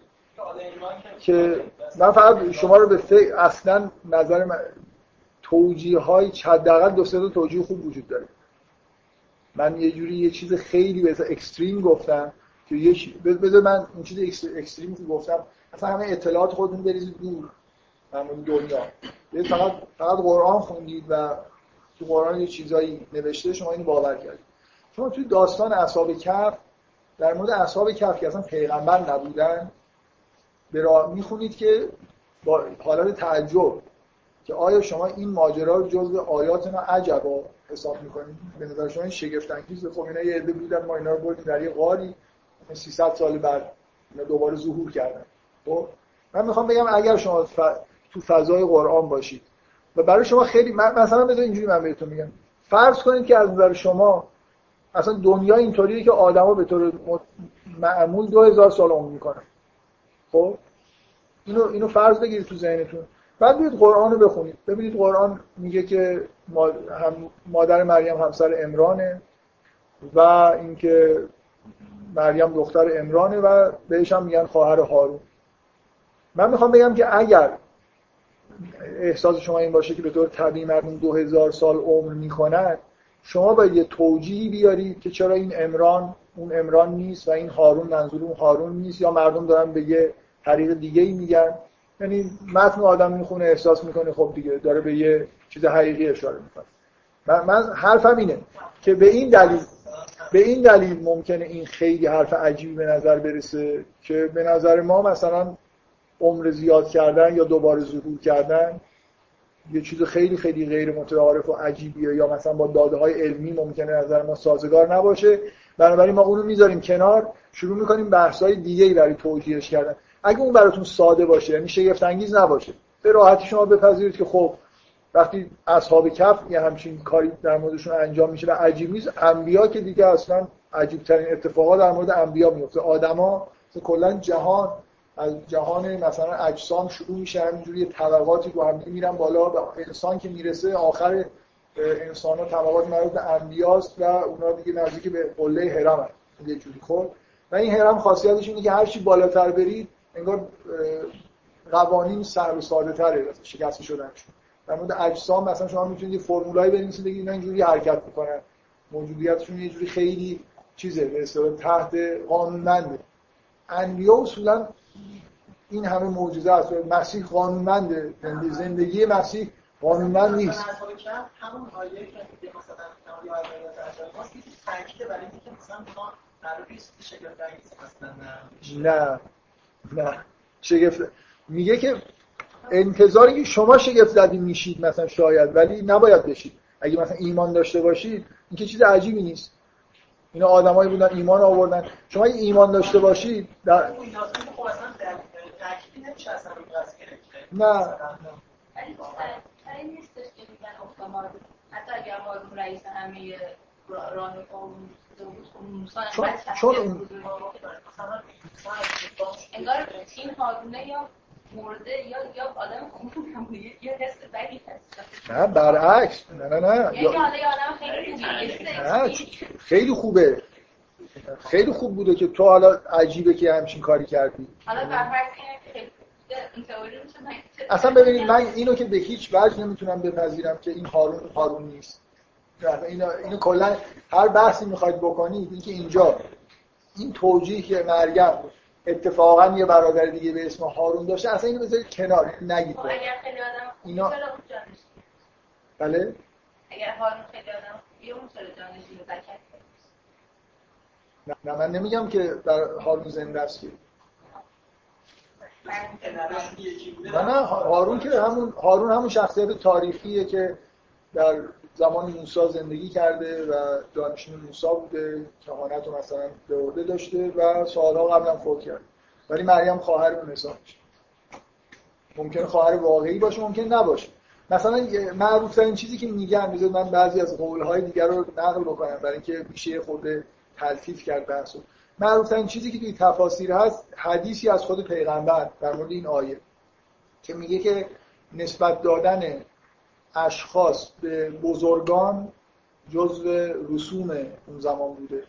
Speaker 1: که من فقط شما رو به فکر اصلا نظر من توجیه های حداقل دو سه توجیه خوب وجود داره. من یه جوری یه چیز خیلی به اکستریم گفتم که یه بذار من این چیز اکس- اکستریم که گفتم. اصلا همه اطلاعات خودتون بریزید دور. مورد دنیا. یه فقط فقط قرآن خوندید و تو قرآن یه چیزایی نوشته شما اینو باور کردید. شما توی داستان اصحاب کهف در مورد اصحاب کهف که اصلا پیغمبر نبودن به راه می‌خونید که با حالت تعجب که آیا شما این ماجرا رو جزو آیاتنا عجبا حساب می‌کنید؟ به نظر شما این شگفت انگیزه خب اینا یه عده بودن ما اینا رو بردیم در یه غاری. 300 سال بعد دوباره ظهور کردن. خب؟ من می‌خوام بگم اگر شما. تو فضای قرآن باشید. و برای شما خیلی مثلا بذار اینجوری من بهتون میگم. فرض کنید که از نظر شما اصلا دنیا اینطوریه که آدما به طور معمول 2000 سال عمر می‌کنن. خب؟ اینو اینو فرض بگیرید تو ذهنتون. بعد بیاید قرآن رو بخونید. ببینید قرآن میگه که مادر مریم همسر امرانه و اینکه مریم دختر امرانه و بهش هم میگن خواهر هارون. من می‌خوام بگم که اگر احساس شما این باشه که به طور طبیعی مردم دو هزار سال عمر می‌کنن شما باید یه توجیهی بیارید که چرا این امران اون امران نیست و این هارون منظور اون هارون نیست یا مردم دارن به یه طریق دیگه ای میگن؟ یعنی متن آدم می‌خونه احساس می‌کنه خب دیگه داره به یه چیز حقیقی اشاره می‌کنه. من, من حرفم اینه که به این دلیل به این دلیل ممکنه این خیلی حرف عجیبی به نظر برسه که به نظر ما مثلا عمر زیاد کردن یا دوباره ظهور کردن یه چیز خیلی خیلی غیر متعارف و عجیبیه. یا مثلا با داده های علمی ممکنه نظر ما سازگار نباشه. بنابراین ما اونو می‌ذاریم کنار شروع می‌کنیم بحث های دیگه ای برای توجیهش کردن. اگه اون براتون ساده باشه یعنی شگفت انگیز نباشه به راحتی شما بپذیرید که خب وقتی اصحاب کف یه همچین کاری در موردشون انجام میشه و عجیب نیست انبیا که دیگه اصلا عجیب ترین اتفاقات در مورد انبیا میفته. آدما کلا جهان از جهان مثلا اجسام شروع میشه همینجوری یه طبقاتی با هم میرن بالا به انسان که می‌رسه آخر انسان ها طبقات مربوط به انبیاست و اونا دیگه نزدیک به قله هرم هست یه جوری خب؟ و این هرم خاصیتش اینه که هر چی بالاتر برید انگار قوانین سهل و ساده تره شکست شدنشون. در مورد اجسام مثلا شما می‌تونید یه فرمولایی بنویسید بگید اینا اینجوری حرکت می‌کنن. موجودیتشون یه جوری خیلی چیزه به تحت قانونمنده. انبیا اصولا این همه معجزه است. مسیح قانونمنده زندگی, زندگی مسیح قانونمند نیست.
Speaker 5: همون آیه که برای اینکه مثلا
Speaker 1: نه نه. شگفت میگه که انتظاری که شما شگفت زدی میشید مثلا شاید ولی نباید بشید. اگه مثلا ایمان داشته باشید این که چیز عجیبی نیست. اینا آدمایی بودن ایمان آوردن. شما اگه ایمان داشته باشید در...
Speaker 5: خب
Speaker 1: نه.
Speaker 4: خب موسی
Speaker 1: چون- چون
Speaker 4: انگار این هارونه یا مرده یا یا آدم خوب هم بود. یه حس بدی هست.
Speaker 1: نه برعکس نه نه نه.
Speaker 4: یعنی
Speaker 1: یا-
Speaker 4: حالا یه آدم خیلی خوبی
Speaker 1: نه خیلی خوبه. خیلی خوب بوده که تو حالا عجیبه که همچین کاری کردی.
Speaker 4: حالا بر فرض اینه که این تئوری میشه من
Speaker 1: اصلا ببینید من اینو که به هیچ وجه نمی‌تونم بپذیرم که این هارون هارون نیست. اینو اینو کلا هر بحثی می‌خواید بکنید اینکه اینجا این توجیه که مریم اتفاقا یه برادر دیگه به اسم هارون داشته. اصلا اینو بذارید کنار نگید.
Speaker 4: خب اگر خیلی آدم
Speaker 1: اینا-
Speaker 4: چرا اون جانشین
Speaker 1: بله؟
Speaker 4: اگر هارون خیلی آدم یه اون
Speaker 1: نه نه، من نمیگم که در هارون زنده است. که نه نه هارون که همون هارون همون شخصیت تاریخیه که در زمان موسی زندگی کرده و جانشین موسی بوده کهانت رو مثلا به عهده داشته و سالها قبلا فوت کرده. ولی مریم خواهر اون حساب ممکنه خواهر واقعی باشه ممکن نباشه. مثلا معروف ترین چیزی که میگن بذار من بعضی از قولهای دیگر رو نقل بکنم برای اینکه میشه خود تلطیف کرد بحثو معروف ترین چیزی که توی تفاسیر هست حدیثی از خود پیغمبر در مورد این آیه. که میگه که نسبت دادن اشخاص به بزرگان جزو رسوم اون زمان بوده.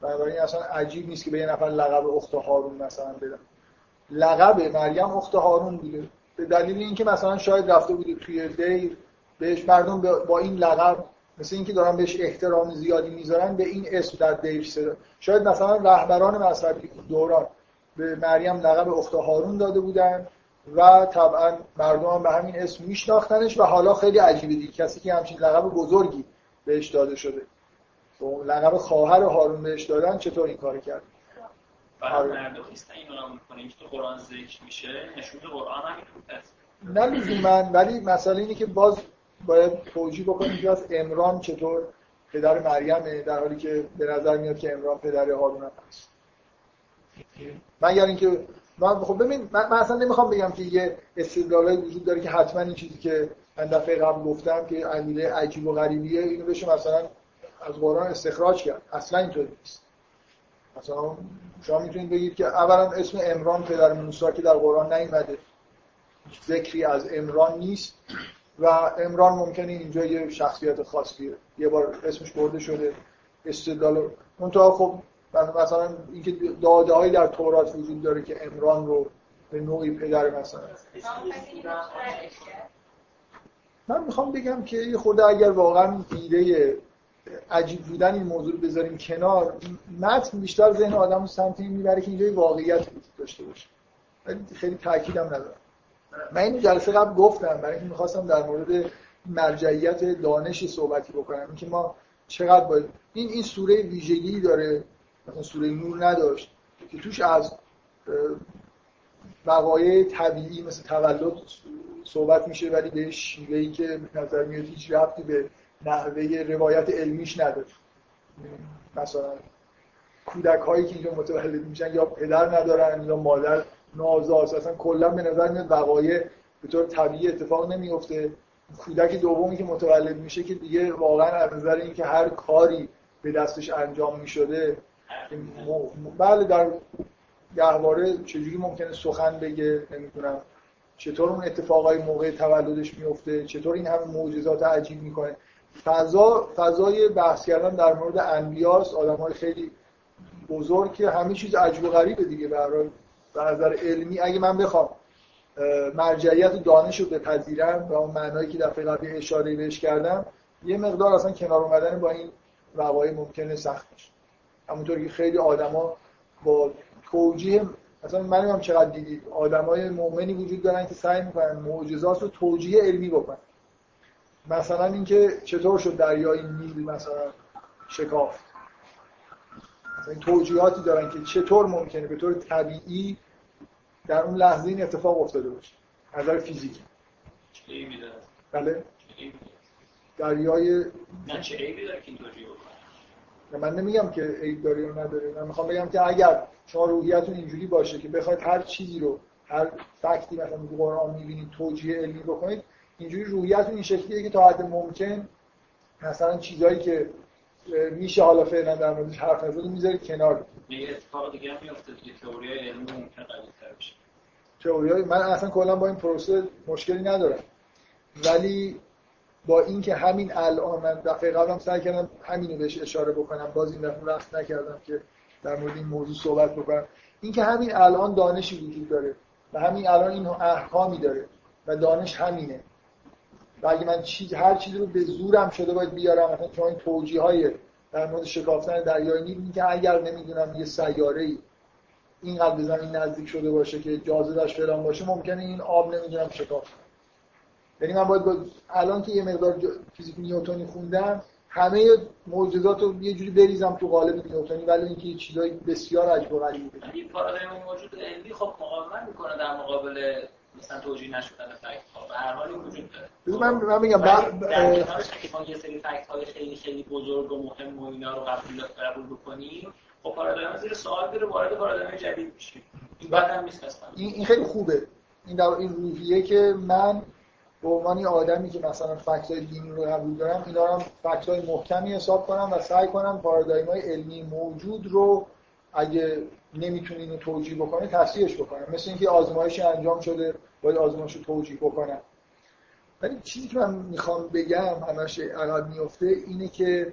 Speaker 1: بنابراین اصلا عجیب نیست که به یه نفر لقب اخت هارون مثلا بدن. لقب مریم اخت هارون بوده. به دلیل اینکه مثلا شاید رفته بوده توی دیر بهش مردم با این لقب مثل اینکه دارن بهش احترام زیادی می‌ذارن به این اسم در دیر صدا. شاید مثلا رهبران مذهبی دوران به مریم لقب اخت هارون داده بودن. و طبعا مردم هم به همین اسم میشناختنش و حالا خیلی عجیبه دیگه. کسی که همچین لقب بزرگی بهش داده شده. و لقب خواهر هارون بهش دادن چطور این کارو کرد؟
Speaker 6: برای مردم نیستن اینو که قرآن ذکر میشه. نشون قرآن همین هست
Speaker 1: نه لزوما ولی مسئله اینه که باز باید توجیه بکنیم که از امران چطور پدر مریمه در حالی که به نظر میاد که امران پدر هارون هم هست. مگر اینکه من خب ببین من, اصلا نمی‌خوام بگم که یه استدلالای وجود داره که حتما این چیزی که من دفعه قبل گفتم که علیله عجیب و غریبیه اینو بشه مثلا از قرآن استخراج کرد. اصلا اینطوری نیست. مثلا شما می‌تونید بگید که اولا اسم امران پدر موسی که در قرآن نیومده. ذکری از امران نیست و امران ممکنه اینجا یه شخصیت خاصیه یه بار اسمش برده شده. استدلال منتها خب مثلا اینکه داده هایی در تورات وجود داره که امران رو به نوعی پدر مثلا. من می‌خوام بگم که یه خورده اگر واقعا ایده عجیب بودن این موضوع رو بذاریم کنار متن بیشتر ذهن آدم رو سمت این می‌بره که اینجا واقعیت وجود داشته باشه. ولی خیلی تاکیدم ندارم. من این جلسه قبل گفتم برای اینکه می‌خواستم در مورد مرجعیت دانش صحبتی بکنم. اینکه ما چقدر باید این این سوره ویژگی داره مثلا سوره نور نداشت که توش از وقایع طبیعی مثل تولد صحبت میشه ولی به شیوهی که نظر میاد هیچ ربطی به نحوه روایت علمیش نداره. مثلا کودک هایی که اینجا متولد میشن یا پدر ندارن یا مادر نازاست اصلا کلا به نظر میاد وقایع به طور طبیعی اتفاق نمیفته کودک دومی که متولد میشه که دیگه واقعا از نظر اینکه هر کاری به دستش انجام می‌شده بله در گهواره چجوری ممکنه سخن بگه نمی‌دونم. چطور اون اتفاقای موقع تولدش میفته چطور این همه معجزات عجیب می‌کنه؟ فضا فضای بحث کردن در مورد انبیاس آدم های خیلی بزرگ که همه چیز عجب و غریبه دیگه. برای نظر علمی اگه من بخوام مرجعیت دانش رو بپذیرم و اون معنایی که دفعه قبلی اشاره بهش کردم یه مقدار اصلا کنار اومدن با این وقایع ممکنه سخت باشه. همونطور که خیلی آدما با توجیه مثلا من نمی‌دونم چقدر دیدید آدمای مؤمنی وجود دارن که سعی می‌کنن معجزات رو توجیه علمی بکنن. مثلا اینکه چطور شد دریای نیل مثلا شکافت؟ مثلا این توجیهاتی دارن که چطور ممکنه به طور طبیعی در اون لحظه این اتفاق افتاده باشه؟ نظر فیزیکی. بله. دریای
Speaker 6: نه چه عیبی داره که این توجیه
Speaker 1: من نمیگم که عیب داره یا نداره. من می‌خوام بگم که اگر شما روحیتون اینجوری باشه که بخواید هر چیزی رو هر فکتی مثلا تو قرآن می‌بینید توجیه علمی بکنید اینجوری روحیتون این شکلیه که تا حد ممکن مثلا چیزایی که میشه حالا فعلا در موردش حرف نزد می‌ذارید کنار.
Speaker 6: یه اتفاق دیگه هم میفته که تئوری علمی ممکن قوی‌تر بشه.
Speaker 1: تئوری من اصلا کلا با این پروسه مشکلی ندارم. ولی با اینکه همین الان من دفعه قبلم سعی کردم همینو بهش اشاره بکنم. باز این دفعه وقت نکردم که در مورد این موضوع صحبت بکنم. اینکه همین الان دانشی وجود داره و همین الان این احکامی داره و دانش همینه. و اگه من چیز هر چیزی رو به زورم شده باید بیارم مثلا چون این توجیه های در مورد شکافتن دریای نیل که اگر نمی‌دونم یه سیاره ای اینقدر به زمین نزدیک شده باشه که جاذبش فلان باشه ممکنه این آب نمی‌دونم شکاف. کنه یعنی من باید با الان که یه مقدار فیزیک نیوتونی خوندم همه معجزات رو یه جوری بریزم تو قالب نیوتونی ولی اینکه یه چیزای بسیار عجب و غریبی بگم
Speaker 6: این پارادایم موجود علمی خب مقاومت می‌کنه در مقابل مثلا توجیه نشدن فکت ها به هر حال وجود داره.
Speaker 1: من من میگم بعد
Speaker 6: یه سری فکت های خیلی خیلی بزرگ و مهم و اینا رو قبول قبول بکنیم. خب پارادایم زیر سوال میره وارد پارادایم جدید میشیم. این بعد هم نیست
Speaker 1: این خیلی خوبه. این در این روحیه که من به عنوان آدمی که مثلا فکت های دینی رو قبول دارم اینا رو هم فکت های محکمی حساب کنم و سعی کنم پارادایم های علمی موجود رو اگه نمی‌تونی اینو توجیه بکنه تصحیحش بکنم. مثل اینکه آزمایشی انجام شده باید آزمایش رو توجیه بکنم. ولی چیزی که من می‌خوام بگم همش عقب میفته اینه که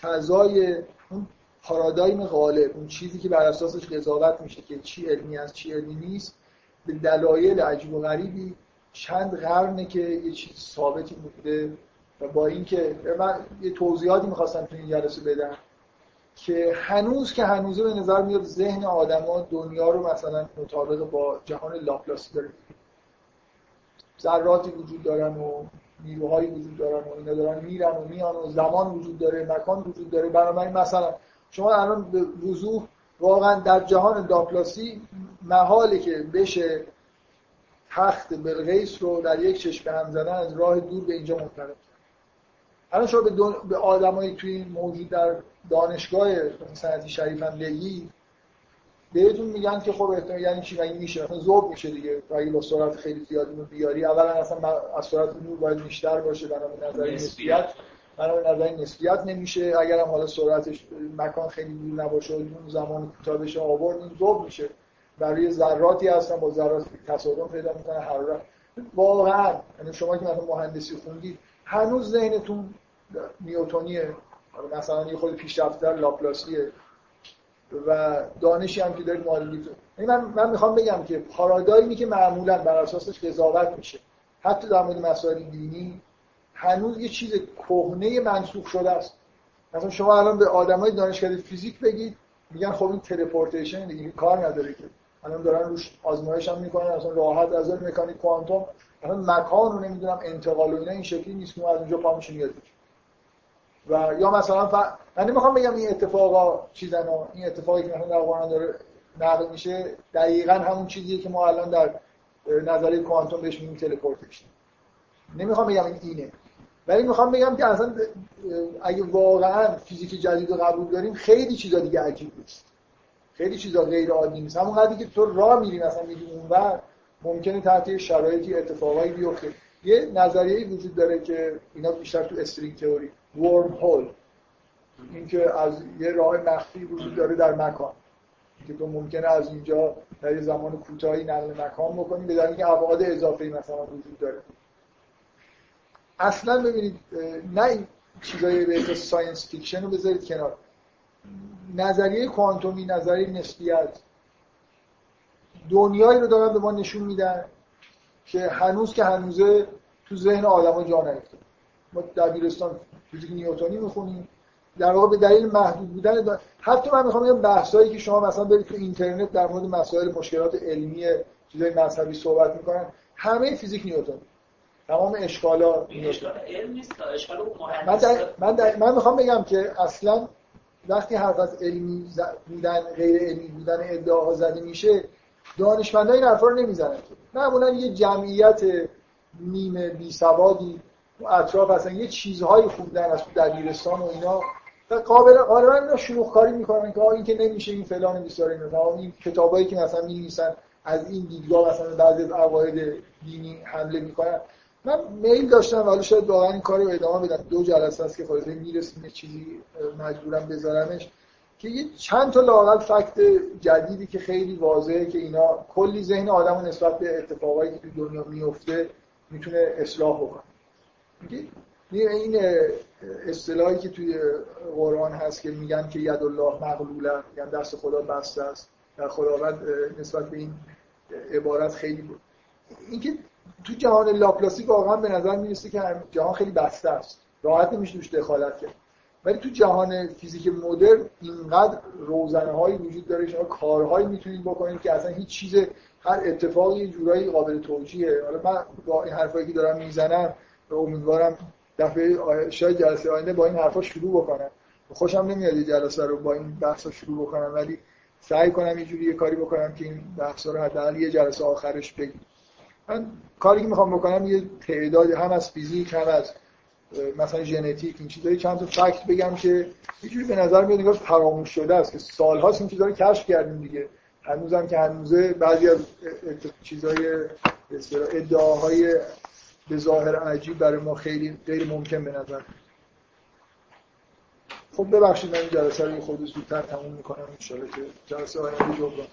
Speaker 1: فضای اون پارادایم غالب اون چیزی که بر اساسش قضاوت میشه که چی علمی است چی علمی نیست به دلایل عجیب و غریبی چند قرنه که یه چیز ثابتی بوده و با اینکه من یه توضیحاتی می‌خواستم تو این جلسه بدم که هنوز که هنوزه به نظر میاد ذهن آدما دنیا رو مثلا مطابق با جهان لاپلاسی داره. ذراتی وجود دارن و نیروهایی وجود دارن و اینا دارن میرن و میان و زمان وجود داره مکان وجود داره. بنابراین مثلا شما الان به وضوح واقعا در جهان لاپلاسی محاله که بشه تخت بلغیس رو در یک چشم هم زدن از راه دور به اینجا منتقل کرد. الان شما به, دون... به آدمایی توی موجود در دانشگاه سنتی شریف هم بگی بهتون میگن که خب احتمال یعنی چی؟ مگه میشه؟ مثلا ذوب میشه دیگه. اگه با سرعت خیلی زیادی رو بیاری. اولا اصلا از سرعت نور باید بیشتر باشه. بنابراین نظر نسبیت. بنابراین نظر نسبیت نمیشه. اگر هم حالا سرعتش مکان خیلی دور نباشه و اون زمان کوتاه بشه آورد این ذوب میشه. برای ذراتی هستن با ذرات تصادم پیدا می‌کنه حرارت واقعا یعنی شما که مثلا مهندسی خوندید هنوز ذهنتون نیوتونیه. مثلا یه خود پیشرفت‌تر لاپلاسیه. و دانشی هم که دارید معلومی یعنی من من می‌خوام بگم که پارادایمی که معمولا بر اساسش قضاوت میشه. حتی در مورد مسائل دینی هنوز یه چیز کهنه منسوخ شده است. مثلا شما الان به آدمای دانشکده فیزیک بگید میگن خب این تلپورتیشن دیگه کار نداره که. الان دارن روش آزمایش هم می‌کنن اصلا راحت از مکانیک کوانتوم الان مکان رو نمی‌دونم انتقال و اینا این شکلی نیست که از اونجا پا میشه میاد. و یا مثلا ف... من نمی‌خوام بگم این اتفاقا چیزن این اتفاقی که مثلا در قرآن داره نقل میشه دقیقا همون چیزیه که ما الان در نظریه کوانتوم بهش میگیم تلپورتیشن نمی‌خوام بگم این اینه. ولی می‌خوام بگم که اصلا اگه واقعا فیزیک جدید رو قبول داریم خیلی چیزا دیگه عجیب نیست. خیلی چیزا غیر عادی نیست. همون قدری که تو راه میری مثلا میری اونور ممکنه تحت شرایطی اتفاقایی بیفته. یه نظریه وجود داره که اینا بیشتر تو استرینگ تئوری ورم هول اینکه از یه راه مخفی وجود داره در مکان. که تو ممکنه از اینجا در یه زمان کوتاهی نقل مکان بکنی به اینکه ابعاد اضافه مثلا وجود داره. اصلا ببینید نه این چیزای به science fiction رو بذارید کنار. نظریه کوانتومی نظریه نسبیت. دنیایی رو دارن به ما نشون میدن که هنوز که هنوزه تو ذهن آدم جا نیفتاد. ما دبیرستان فیزیک نیوتونی می‌خونیم. در واقع به دلیل محدود بودن دا... حتی من می‌خوام بگم بحثایی که شما مثلا برید تو اینترنت در مورد مسائل مشکلات علمی چیزای مذهبی صحبت می‌کنن همه فیزیک نیوتونی. تمام اشکالا
Speaker 6: اشکال علم نیست اشکال
Speaker 1: من, در... من, در... من می‌خوام بگم که اصلا وقتی حرف از علمی بودن غیر علمی بودن ادعاها زده میشه دانشمندان این حرفا رو نمی‌زنن معمولا یه جمعیت نیمه بی سوادی اطراف اصلا یه چیزهایی خوندن از دبیرستان و اینا. و قابل غالبا اینا شلوغ کاری می‌کنن که این که نمیشه این فلان بیسار اینا این کتابایی که مثلا می‌نویسن از این دیدگاه مثلا بعضی از عقاید دینی حمله می‌کنن. من میل داشتم ولی شاید واقعا این کار رو ادامه بدم. دو جلسه است که خلاصه می‌رسیم چیزی مجبورم بذارمش. که یه چند تا لاقل فکت جدیدی که خیلی واضحه که اینا کلی ذهن آدم نسبت به اتفاقایی که تو دنیا میفته می‌تونه اصلاح بکنه. این اصطلاحی که توی قرآن هست که میگن که ید الله مغلوله یعنی دست خدا بسته است. در خداوند نسبت به این عبارت خیلی بود. اینکه تو جهان لاپلاسی واقعا به نظر می‌رسه که جهان خیلی بسته است. راحت نمیشه توش دخالت کرد ولی تو جهان فیزیک مدرن اینقدر روزنه هایی وجود داره شما کارهایی می‌تونید بکنید که اصلا هیچ چیز هر اتفاقی یه جورایی قابل توجیهه. حالا من با این حرفایی که دارم می‌زنم امیدوارم دفعه شاید جلسه آینده با این حرفا شروع بکنم. خوشم نمیاد جلسه رو با این بحثا شروع بکنم ولی سعی کنم یه جوری یه کاری بکنم که این بحثا رو حداقل یه جلسه آخرش بگیم من کاری که می‌خوام بکنم یه تعداد هم از فیزیک هم از مثلا ژنتیک این چیزایی چند تا فکت بگم که یه جوری به نظر میاد انگار فراموش شده است که سالهاست این چیزا رو کشف کردیم دیگه. هنوزم که هنوزه بعضی از چیزای ادعاهای به ظاهر عجیب برای ما خیلی غیر ممکن به نظر خب ببخشید من این جلسه رو خود زودتر تموم می‌کنم. ان که جلسه آینده جبران